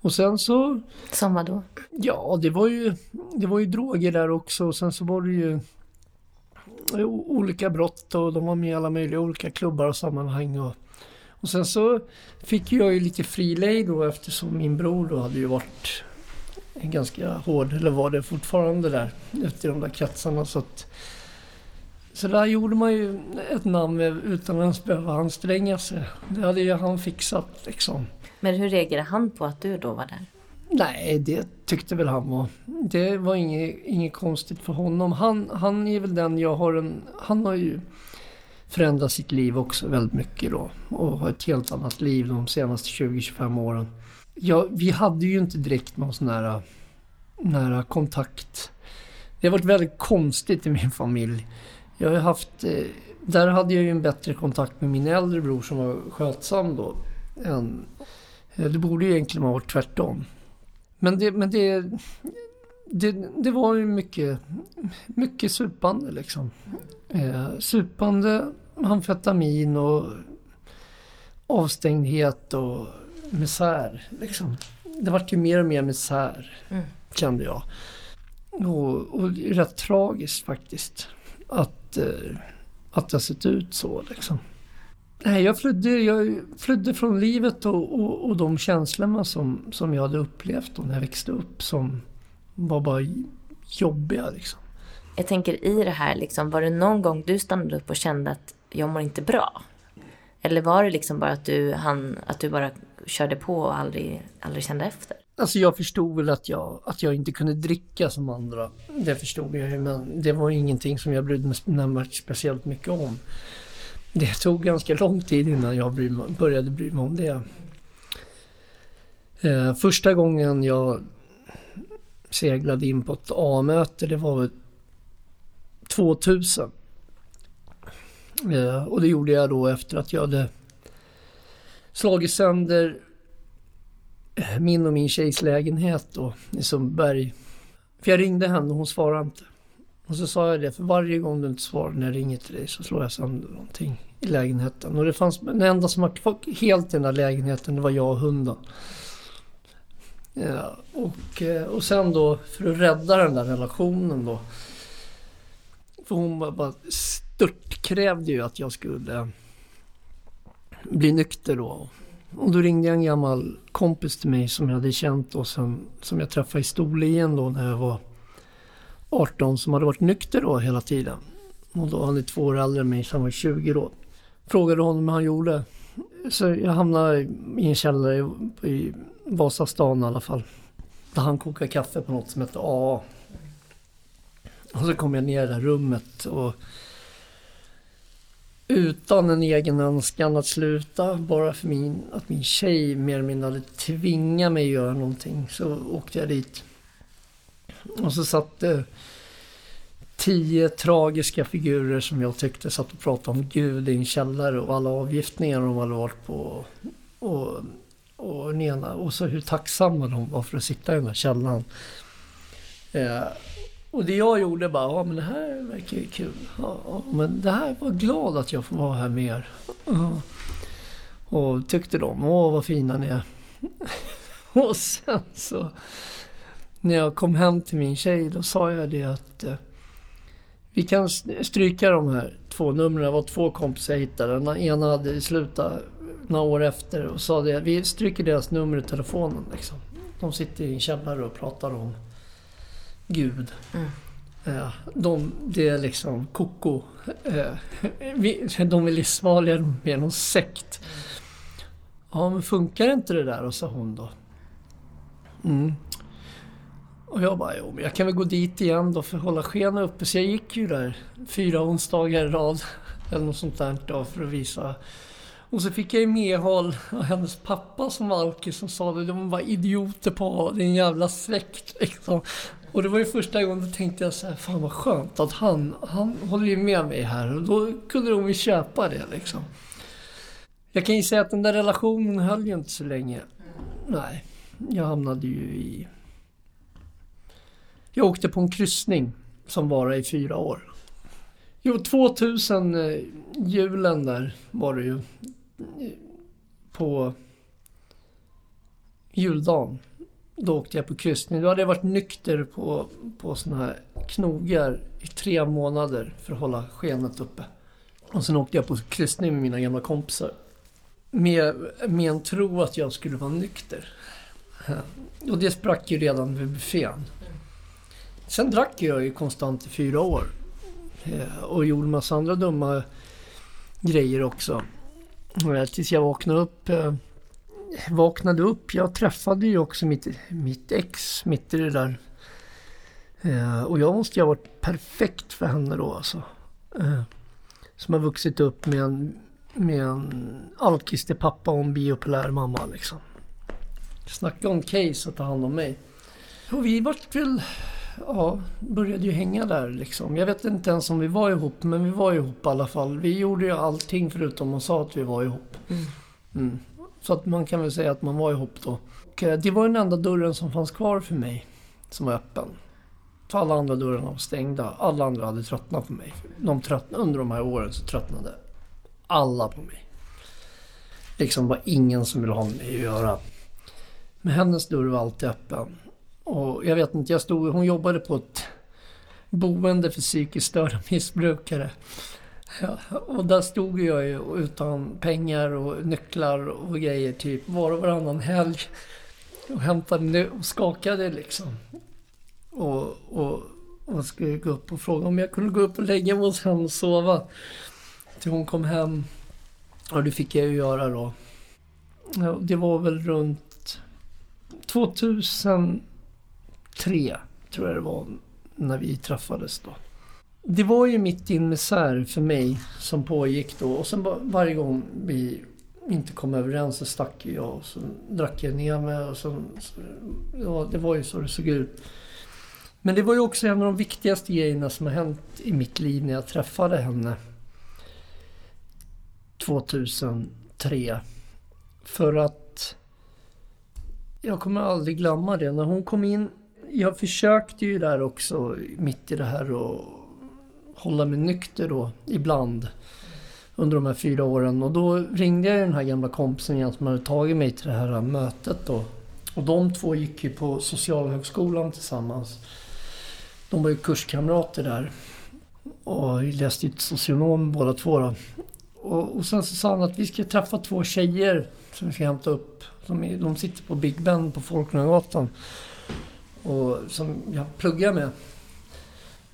och sen så... Som vadå? Ja, det var ju, det var ju droger där också och sen så var det ju olika brott och de var med i alla möjliga olika klubbar och sammanhang. Och, och sen så fick jag ju lite frilejd då eftersom min bror då hade ju varit ganska hård, eller var det fortfarande där, ute i de där kretsarna. Så, att, så där gjorde man ju ett namn utan att ens behöva anstränga sig. Det hade ju han fixat liksom. Men hur reagerade han på att du då var där? Nej, det tyckte väl han var. Det var inget, inget konstigt för honom. Han, han är väl den jag har en... Han har ju förändrat sitt liv också väldigt mycket då. Och har ett helt annat liv de senaste 20-25 åren. Ja, vi hade ju inte direkt någon sån här nära kontakt. Det har varit väldigt konstigt i min familj. Jag har haft... Eh, där hade jag ju en bättre kontakt med min äldre bror som var skötsam då. Än, det borde ju egentligen ha varit tvärtom. Men det, men det, det, det var ju mycket, mycket supande liksom. Eh, supande, amfetamin och avstängdhet och misär. Liksom. Det vart ju mer och mer misär, mm. kände jag. Och, och rätt tragiskt faktiskt. Att, eh, att det har sett ut så liksom. Nej, jag flydde, jag flydde från livet och, och, och de känslorna som, som jag hade upplevt när jag växte upp som var bara jobbiga. Liksom. Jag tänker i det här, liksom, var det någon gång du stannade upp och kände att jag mår inte bra? Eller var det liksom bara att du, han, att du bara körde på och aldrig, aldrig kände efter? Alltså jag förstod väl att jag, att jag inte kunde dricka som andra. Det förstod jag ju, men det var ingenting som jag brydde mig speciellt mycket om. Det tog ganska lång tid innan jag började bry mig om det. Eh, första gången jag seglade in på ett A-möte, det var 2000. Eh, och det gjorde jag då efter att jag hade slagit sönder min och min tjejs lägenhet då i Sundbyberg. För jag ringde henne och hon svarade inte. Och så sa jag det, för varje gång du inte svarar när jag ringer till dig så slår jag sönder någonting i lägenheten. Och det fanns, den enda som var kvar helt i den där lägenheten det var jag och hunden. Ja, och, eh, och sen då för att rädda den där relationen då. För hon bara störtkrävde ju att jag skulle bli nykter då. Och då ringde jag en gammal kompis till mig som jag hade känt och sen, som jag träffade i Storlien då när jag var 18 som hade varit nykter då hela tiden. Och då han är två år äldre än mig så han var 20 då. Frågade honom hur han gjorde. Så jag hamnade i en källare i, i Vasastan i alla fall. Där han kokade kaffe på något som hette A. Och så kom jag ner i det här rummet och utan en egen önskan att sluta, bara för min, att min tjej mer eller mindre hade tvingat mig att göra någonting, så åkte jag dit. Och så satt det tio tragiska figurer som jag tyckte satt och pratade om Gud i en källare och alla avgiftningar de hade varit på. Och, och, nena, och så hur tacksamma de var för att sitta i den där källaren. Eh, och det jag gjorde bara, ja men det här verkar ju kul. Ja, ja, men det här var glad att jag får vara här med er. Ja. Och tyckte de, åh vad fina ni är. och sen så när jag kom hem till min tjej då sa jag det att eh, vi kan stryka de här två numren. Det var två kompisar jag hittade. Den ena hade slutat några år efter och sa det. Vi stryker deras nummer i telefonen. Liksom. De sitter i en källare och pratar om Gud. Mm. Ja, de, det är liksom koko. Eh, de är livsfarliga med någon sekt. Ja, men funkar inte det där? Och sa hon då. Mm. Och jag bara, jo men jag kan väl gå dit igen då för att hålla skenet uppe. Så jag gick ju där fyra onsdagar i rad. Eller något sånt där då för att visa. Och så fick jag ju medhåll av hennes pappa som var alkis som sa det. de var idioter på din jävla släkt liksom. Och det var ju första gången då tänkte jag så här, fan vad skönt att han, han håller ju med mig här. Och då kunde de ju köpa det liksom. Jag kan ju säga att den där relationen höll ju inte så länge. Nej, jag hamnade ju i jag åkte på en kryssning som varade i fyra år. Jo, 2000 eh, julen där var det ju. Eh, på juldagen. Då åkte jag på kryssning. Då hade jag varit nykter på, på såna här knogar i tre månader för att hålla skenet uppe. Och sen åkte jag på kryssning med mina gamla kompisar. Med, med en tro att jag skulle vara nykter. Och det sprack ju redan vid buffén. Sen drack jag ju konstant i fyra år. Eh, och gjorde massa andra dumma grejer också. Eh, tills jag vaknade upp. Eh, vaknade upp. Jag träffade ju också mitt, mitt ex mitt i det där. Och jag måste ju ha varit perfekt för henne då alltså. Som har vuxit upp med en, med en alkistig pappa och en biopolär mamma liksom. Snacka om case att ta hand om mig. Och vi vart väl ja, började ju hänga där liksom. Jag vet inte ens om vi var ihop, men vi var ihop i alla fall. Vi gjorde ju allting förutom att sa att vi var ihop. Mm. Mm. Så att man kan väl säga att man var ihop då. Och eh, det var den enda dörren som fanns kvar för mig, som var öppen. För alla andra dörrarna var stängda. Alla andra hade tröttnat på mig. De tröttnade, under de här åren så tröttnade alla på mig. Liksom var ingen som ville ha med mig att göra. Men hennes dörr var alltid öppen. Och jag vet inte, jag stod, hon jobbade på ett boende för psykiskt störda missbrukare. Ja, och där stod jag ju utan pengar och nycklar och grejer typ var och varannan helg. Och hämtade och skakade liksom. Och, och, och skulle gå upp och fråga om jag kunde gå upp och lägga mig hos henne och sova. Till hon kom hem. Och det fick jag ju göra då. Ja, det var väl runt 2000 tre, tror jag det var, när vi träffades då. Det var ju mitt i en misär för mig som pågick då och sen varje gång vi inte kom överens så stack jag och så drack jag ner mig och så, ja, det var ju så det såg ut. Men det var ju också en av de viktigaste grejerna som har hänt i mitt liv när jag träffade henne 2003. För att jag kommer aldrig glömma det. När hon kom in, jag försökte ju där också mitt i det här och hålla mig nykter då ibland under de här fyra åren. Och då ringde jag den här gamla kompisen igen som hade tagit mig till det här mötet då. Och de två gick ju på Socialhögskolan tillsammans. De var ju kurskamrater där. Och läste ju socionom båda två då. Och, och sen så sa han att vi ska träffa två tjejer som vi ska hämta upp. De, är, de sitter på Big Ben på Folkungagatan. Och som jag pluggar med.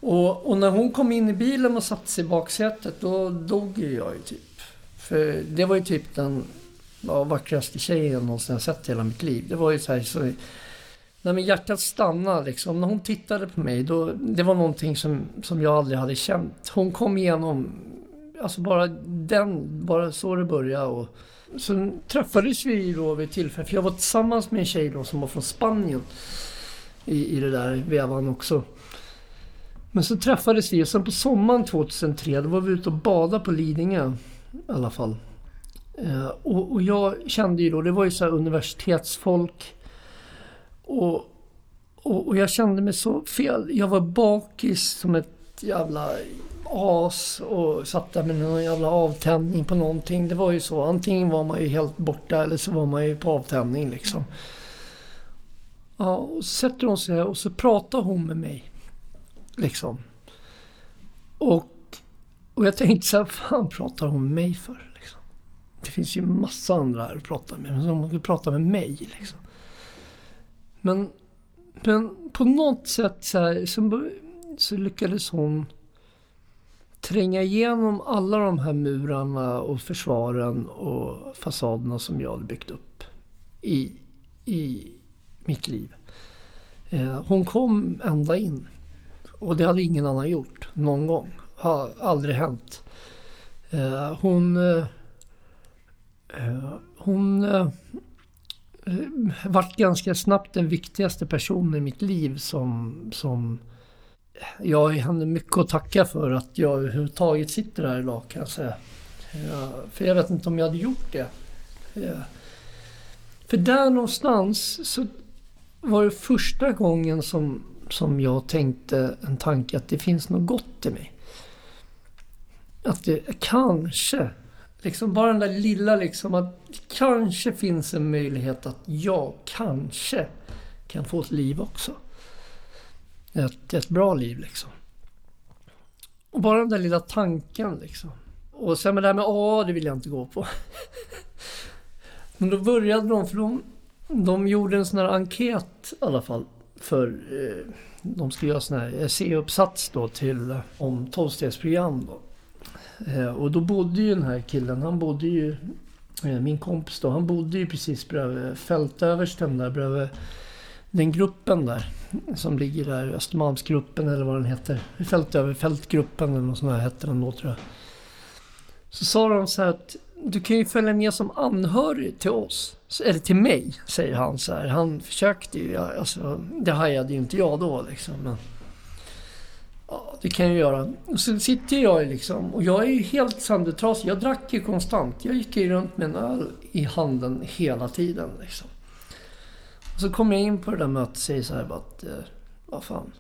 Och, och, när hon kom in i bilen och satte sig i baksätet då dog ju jag ju typ. För det var ju typ den ja, vackraste tjejen jag någonsin sett i hela mitt liv. Det var ju så här så... När min hjärtat stannade liksom. När hon tittade på mig då... Det var någonting som, som jag aldrig hade känt. Hon kom igenom... Alltså bara den... Bara så det började och... Sen träffades vi då vid tillfälle. För jag var tillsammans med en tjej då som var från Spanien. I, i det där vevan också. Men så träffades vi och sen på sommaren 2003 då var vi ute och badade på Lidingö. I alla fall. Eh, och, och, jag kände ju då, det var ju så universitetsfolk. Och, och, och, jag kände mig så fel. Jag var bakis som ett jävla as och satt där med någon jävla avtändning på någonting. Det var ju så. Antingen var man ju helt borta eller så var man ju på avtändning liksom. Ja, och så sätter hon sig och så pratar hon med mig. Liksom. Och, och jag tänkte så här, fan pratar hon med mig för? Liksom. Det finns ju massa andra här att prata med, men hon vill prata med mig. Liksom. Men, men på något sätt så, här, så, så lyckades hon tränga igenom alla de här murarna och försvaren och fasaderna som jag hade byggt upp i, i mitt liv. Eh, hon kom ända in. Och det hade ingen annan gjort någon gång. Har aldrig hänt. Eh, hon... Eh, hon vart ganska snabbt den viktigaste personen i mitt liv som... som jag har henne mycket att tacka för att jag överhuvudtaget sitter här idag kan jag säga. För jag vet inte om jag hade gjort det. För där någonstans så var det första gången som som jag tänkte en tanke att det finns något gott i mig. Att det kanske, liksom bara den där lilla liksom att det kanske finns en möjlighet att jag kanske kan få ett liv också. Ett, ett bra liv liksom. Och bara den där lilla tanken liksom. Och sen med det här med A, det vill jag inte gå på. Men då började de, för de, de gjorde en sån här enkät i alla fall för eh, de skulle göra sån här essäuppsats då till eh, om tolvstegsprogram då. Eh, och då bodde ju den här killen, han bodde ju, eh, min kompis då, han bodde ju precis bredvid fältöversten där bredvid den gruppen där. Som ligger där, Östermalmsgruppen eller vad den heter. Fältöverfältgruppen eller något sånt där hette den då tror jag. Så sa de så här att du kan ju följa med som anhörig till oss. Eller till mig, säger han så här. Han försökte ju, alltså, det hajade ju inte jag då liksom. Men, ja, det kan jag göra. Och så sitter jag liksom, och jag är ju helt söndertrasig. Jag drack ju konstant. Jag gick ju runt med en öl i handen hela tiden liksom. Och så kommer jag in på det där mötet och säger så här bara att, eh, vad fan.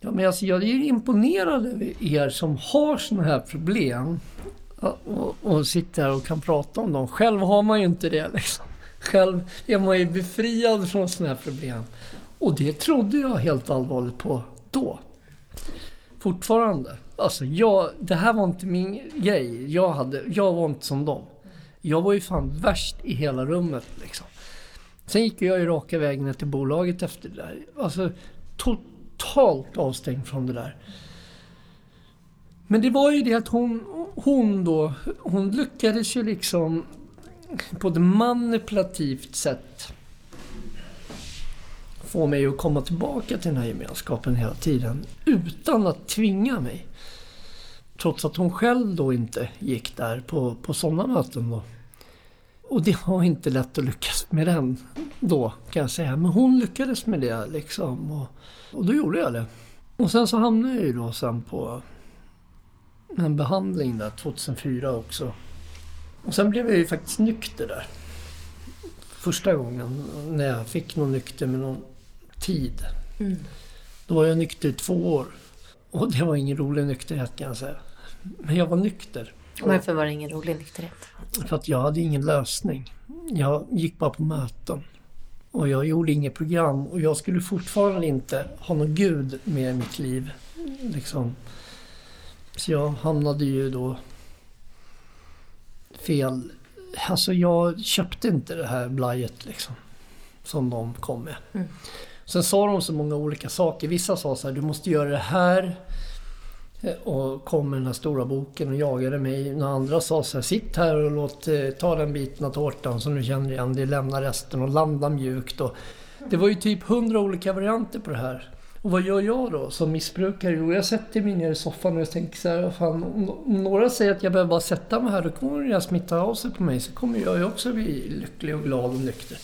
Ja, men alltså, jag är ju imponerad över er som har sådana här problem och, och sitter här och kan prata om dem. Själv har man ju inte det liksom. Själv är man ju befriad från sådana här problem. Och det trodde jag helt allvarligt på då. Fortfarande. Alltså jag, det här var inte min grej. Jag, hade, jag var inte som dem. Jag var ju fan värst i hela rummet liksom. Sen gick jag ju raka vägen till bolaget efter det där. Alltså totalt avstängd från det där. Men det var ju det att hon, hon då, hon lyckades ju liksom på ett manipulativt sätt få mig att komma tillbaka till den här gemenskapen hela tiden. Utan att tvinga mig. Trots att hon själv då inte gick där på, på sådana möten då. Och det var inte lätt att lyckas med den då kan jag säga. Men hon lyckades med det liksom. Och, och då gjorde jag det. Och sen så hamnade jag ju då sen på en behandling där 2004 också. Och sen blev jag ju faktiskt nykter där. första gången när jag fick någon nykter med någon tid. Mm. Då var jag nykter i två år. Och det var ingen rolig nykterhet kan jag säga. Men jag var nykter. Varför var det ingen rolig nykterhet? För att jag hade ingen lösning. Jag gick bara på möten. Och jag gjorde inget program. Och jag skulle fortfarande inte ha någon gud med i mitt liv. Liksom. Så jag hamnade ju då fel. Alltså jag köpte inte det här blajet liksom. Som de kom med. Mm. Sen sa de så många olika saker. Vissa sa så här, du måste göra det här. Eh, Och kom med den här stora boken och jagade mig. Några andra sa så här, sitt här och låt eh, ta den biten av tårtan som du känner igen. Det lämnar resten och landa mjukt. Och det var ju typ hundra olika varianter på det här. Och vad gör jag då som missbrukare? Jo, jag sätter mig ner i soffan och jag tänker så här, fan, om några säger att jag behöver bara sätta mig här, då kommer det smitta av sig på mig. Så kommer jag ju också bli lycklig och glad och nykter.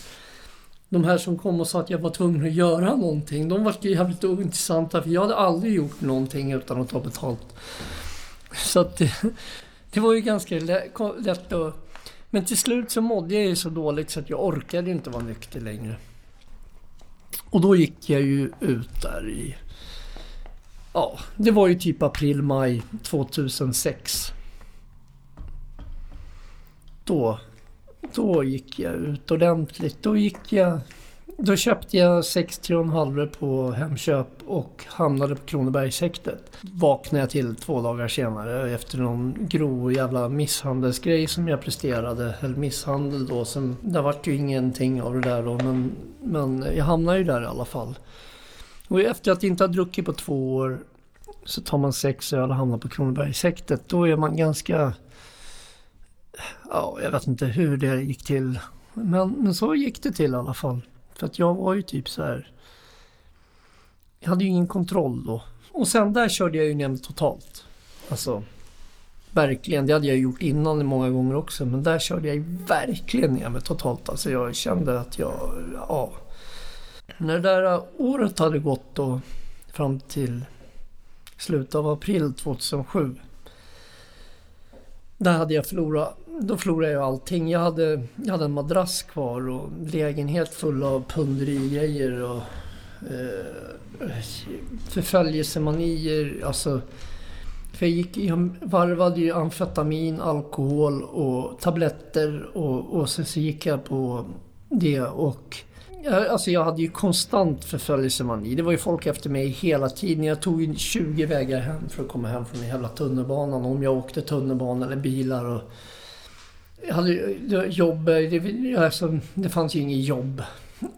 De här som kom och sa att jag var tvungen att göra någonting, de var ju jävligt ointressanta för jag hade aldrig gjort någonting utan att ta betalt. Så att det, det var ju ganska lätt att... Men till slut så mådde jag ju så dåligt så att jag orkade inte vara nykter längre. Och då gick jag ju ut där i... Ja, det var ju typ april, maj 2006. Då, då gick jag ut ordentligt. Då gick jag... Då köpte jag sex 3,5 på Hemköp och hamnade på Kronobergshäktet. Vaknade jag till två dagar senare efter någon grov jävla misshandelsgrej som jag presterade. Eller misshandel då. Som, det vart ju ingenting av det där då men, men jag hamnade ju där i alla fall. Och efter att inte ha druckit på två år så tar man sex öl och hamnar på Kronobergshäktet. Då är man ganska... Ja, jag vet inte hur det gick till. Men, men så gick det till i alla fall. För att jag var ju typ så här. Jag hade ju ingen kontroll då. Och sen där körde jag ju ner mig totalt. Alltså. Verkligen. Det hade jag gjort innan många gånger också. Men där körde jag ju verkligen ner mig totalt. Alltså jag kände att jag... Ja. När det där året hade gått då. Fram till slutet av april 2007. Där hade jag förlorat, då förlorade jag allting. Jag hade, jag hade en madrass kvar och lägenhet full av pundrigrejer och eh, förföljelsemanier. Alltså, för jag, gick, jag varvade ju amfetamin, alkohol och tabletter och, och sen så gick jag på det och Alltså jag hade ju konstant förföljelsemani. Det var ju folk efter mig hela tiden. Jag tog ju 20 vägar hem för att komma hem från den jävla tunnelbanan. Om jag åkte tunnelbana eller bilar. Och jag hade jobb. Det, alltså, det fanns ju inget jobb.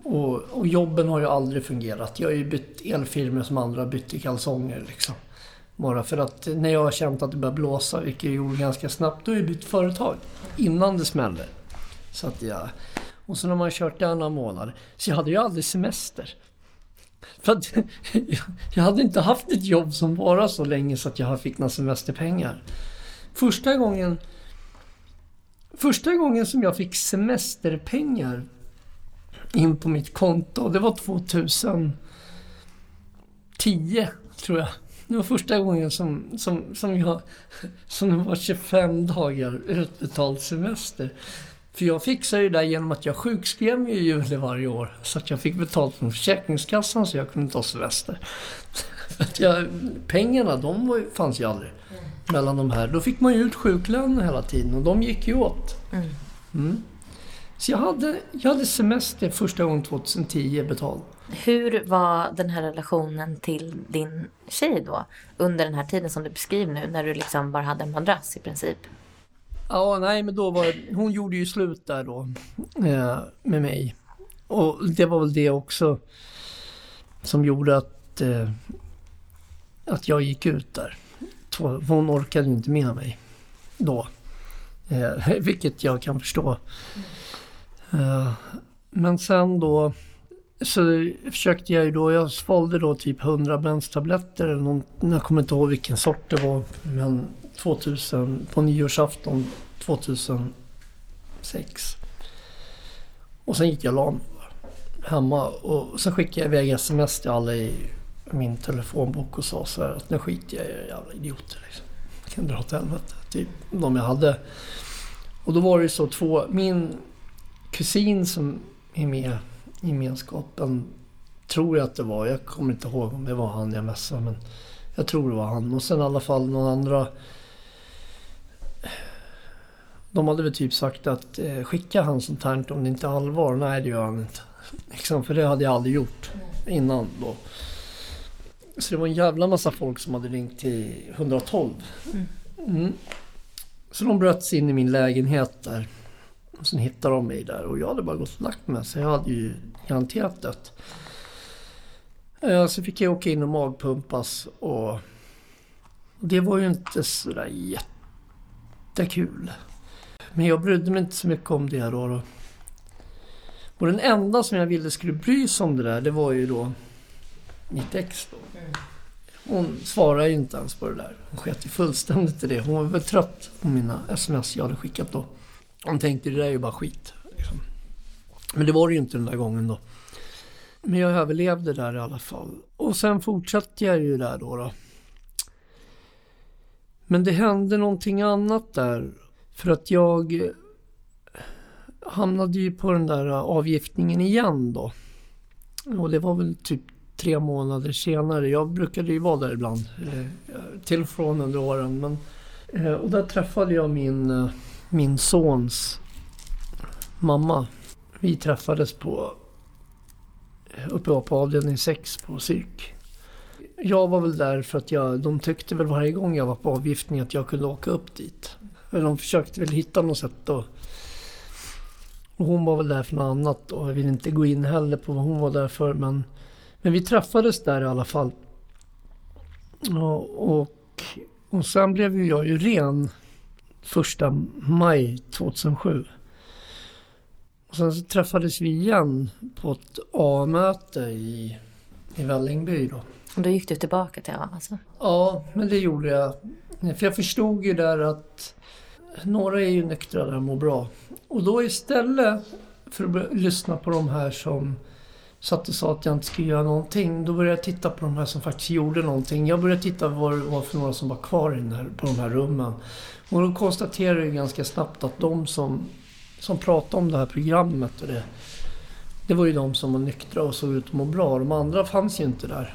Och, och jobben har ju aldrig fungerat. Jag har ju bytt elfirmor som andra har bytt i kalsonger liksom. Bara för att när jag har känt att det börjar blåsa, vilket jag gjorde ganska snabbt, då har jag bytt företag. Innan det smällde. Så att jag... Och så när man kört det några månader. Så jag hade ju aldrig semester. För att jag hade inte haft ett jobb som var så länge så att jag fick några semesterpengar. Första gången... Första gången som jag fick semesterpengar in på mitt konto, det var 2010 tror jag. Det var första gången som, som, som jag... Som det var 25 dagar utbetald semester. För jag fixade ju det där genom att jag sjukskrev mig i juli varje år. Så att jag fick betalt från Försäkringskassan så jag kunde ta semester. För att jag, pengarna, de var, fanns ju aldrig. Mellan de här. Då fick man ju ut sjuklön hela tiden och de gick ju åt. Mm. Mm. Så jag hade, jag hade semester första gången 2010 betald. Hur var den här relationen till din tjej då? Under den här tiden som du beskriver nu, när du liksom bara hade en madrass i princip. Ja, nej men då var hon gjorde ju slut där då eh, med mig. Och det var väl det också som gjorde att, eh, att jag gick ut där. Hon orkade inte med mig då. Eh, vilket jag kan förstå. Eh, men sen då så försökte jag ju då, jag svalde då typ 100 benstabletter eller någon, jag kommer inte ihåg vilken sort det var. Men 2000, på nyårsafton 2006. Och sen gick jag och la mig hemma och så skickade jag iväg sms till alla i min telefonbok och sa så här att nu skiter jag i er jävla idioter liksom. Kan dra åt helvete. Typ de jag hade. Och då var det ju så två, min kusin som är med i gemenskapen. Tror jag att det var. Jag kommer inte ihåg om det var han jag messade men jag tror det var han. Och sen i alla fall någon andra. De hade väl typ sagt att eh, skicka han sånt här om det inte är allvar. Nej det gör han inte. Liksom, för det hade jag aldrig gjort innan då. Så det var en jävla massa folk som hade ringt till 112. Mm. Så de bröt sig in i min lägenhet där. Och sen hittade de mig där och jag hade bara gått och lagt mig så jag hade ju garanterat dött. Eh, så fick jag åka in och magpumpas och det var ju inte sådär jättekul. Men jag brydde mig inte så mycket om det då. Och den enda som jag ville skulle bry sig om det där, det var ju då mitt ex då. Hon svarade ju inte ens på det där. Hon sket ju fullständigt i det. Hon var väl trött på mina sms jag hade skickat då. Hon tänkte det där är ju bara skit. Liksom. Men det var det ju inte den där gången då. Men jag överlevde där i alla fall. Och sen fortsatte jag ju där då. då. Men det hände någonting annat där. För att jag eh, hamnade ju på den där avgiftningen igen då. Och det var väl typ tre månader senare. Jag brukade ju vara där ibland. Eh, till och från under åren. Men, eh, och där träffade jag min, eh, min sons mamma. Vi träffades på eh, uppe på avdelning 6 på psyk. Jag var väl där för att jag, de tyckte väl varje gång jag var på avgiftning att jag kunde åka upp dit. De försökte väl hitta något sätt då. Och hon var väl där för något annat och jag vill inte gå in heller på vad hon var där för men, men vi träffades där i alla fall. Och, och, och sen blev jag ju ren första maj 2007. Och sen så träffades vi igen på ett A-möte i, i Vällingby då. Och då gick du tillbaka till A alltså? Ja, men det gjorde jag. För jag förstod ju där att några är ju nyktra där och mår bra. Och då istället för att lyssna på de här som satt och sa att jag inte skulle göra någonting. Då började jag titta på de här som faktiskt gjorde någonting. Jag började titta vad det var för några som var kvar här, på de här rummen. Och då konstaterade jag ganska snabbt att de som, som pratade om det här programmet och det, det var ju de som var nyktra och såg ut att må bra. De andra fanns ju inte där.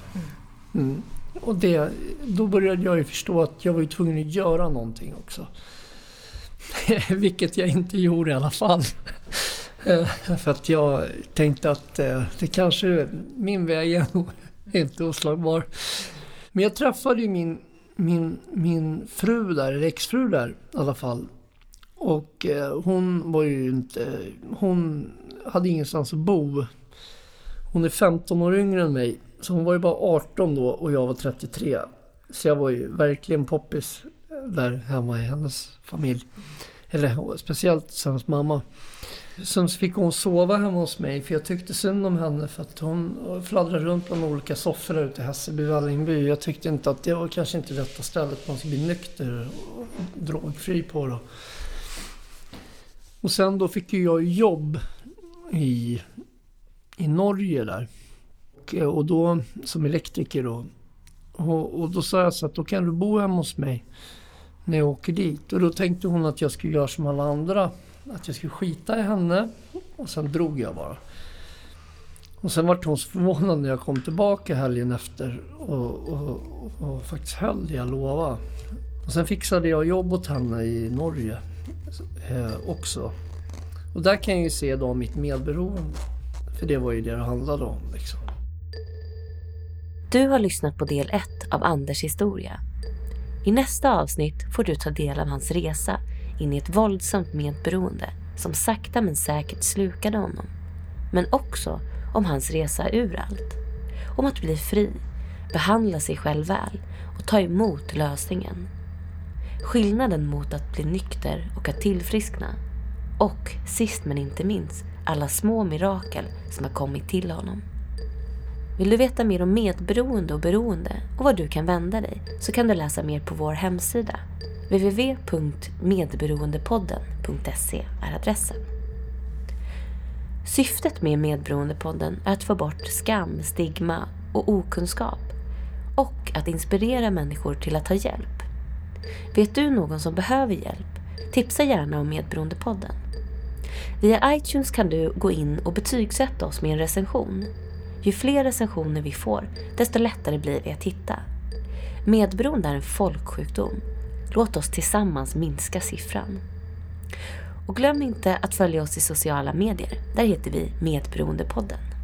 Mm. Och det, då började jag ju förstå att jag var ju tvungen att göra någonting också. Vilket jag inte gjorde i alla fall. Eh, för att jag tänkte att eh, det kanske, min väg är nog inte oslagbar. Men jag träffade ju min, min, min fru där, eller exfru där i alla fall. Och eh, hon var ju inte, hon hade ingenstans att bo. Hon är 15 år yngre än mig. Så hon var ju bara 18 då och jag var 33. Så jag var ju verkligen poppis där hemma i hennes familj. Eller speciellt hennes mamma. Sen fick hon sova hemma hos mig för jag tyckte synd om henne för att hon fladdrade runt bland olika soffor ute i Hässelby, Vällingby. Jag tyckte inte att det var kanske inte rätta stället man ska bli nykter och drogfri på då. Och sen då fick ju jag jobb i, i Norge där. Och, och då som elektriker då. Och, och då sa jag så att då kan du bo hemma hos mig när jag åker dit. Och då tänkte hon att jag skulle göra som alla andra. Att jag skulle skita i henne. Och sen drog jag bara. Och sen var hon så förvånad när jag kom tillbaka helgen efter och, och, och faktiskt höll det jag lovade. Och sen fixade jag jobb åt henne i Norge eh, också. Och där kan jag ju se då mitt medberoende. För det var ju det det handlade om. Liksom. Du har lyssnat på del 1 av Anders historia. I nästa avsnitt får du ta del av hans resa in i ett våldsamt medberoende som sakta men säkert slukade honom. Men också om hans resa ur allt. Om att bli fri, behandla sig själv väl och ta emot lösningen. Skillnaden mot att bli nykter och att tillfriskna. Och sist men inte minst alla små mirakel som har kommit till honom. Vill du veta mer om medberoende och beroende och var du kan vända dig så kan du läsa mer på vår hemsida www.medberoendepodden.se är adressen. Syftet med Medberoendepodden är att få bort skam, stigma och okunskap och att inspirera människor till att ta hjälp. Vet du någon som behöver hjälp? Tipsa gärna om Medberoendepodden. Via iTunes kan du gå in och betygsätta oss med en recension. Ju fler recensioner vi får, desto lättare blir vi att hitta. Medberoende är en folksjukdom. Låt oss tillsammans minska siffran. Och glöm inte att följa oss i sociala medier. Där heter vi Medberoendepodden.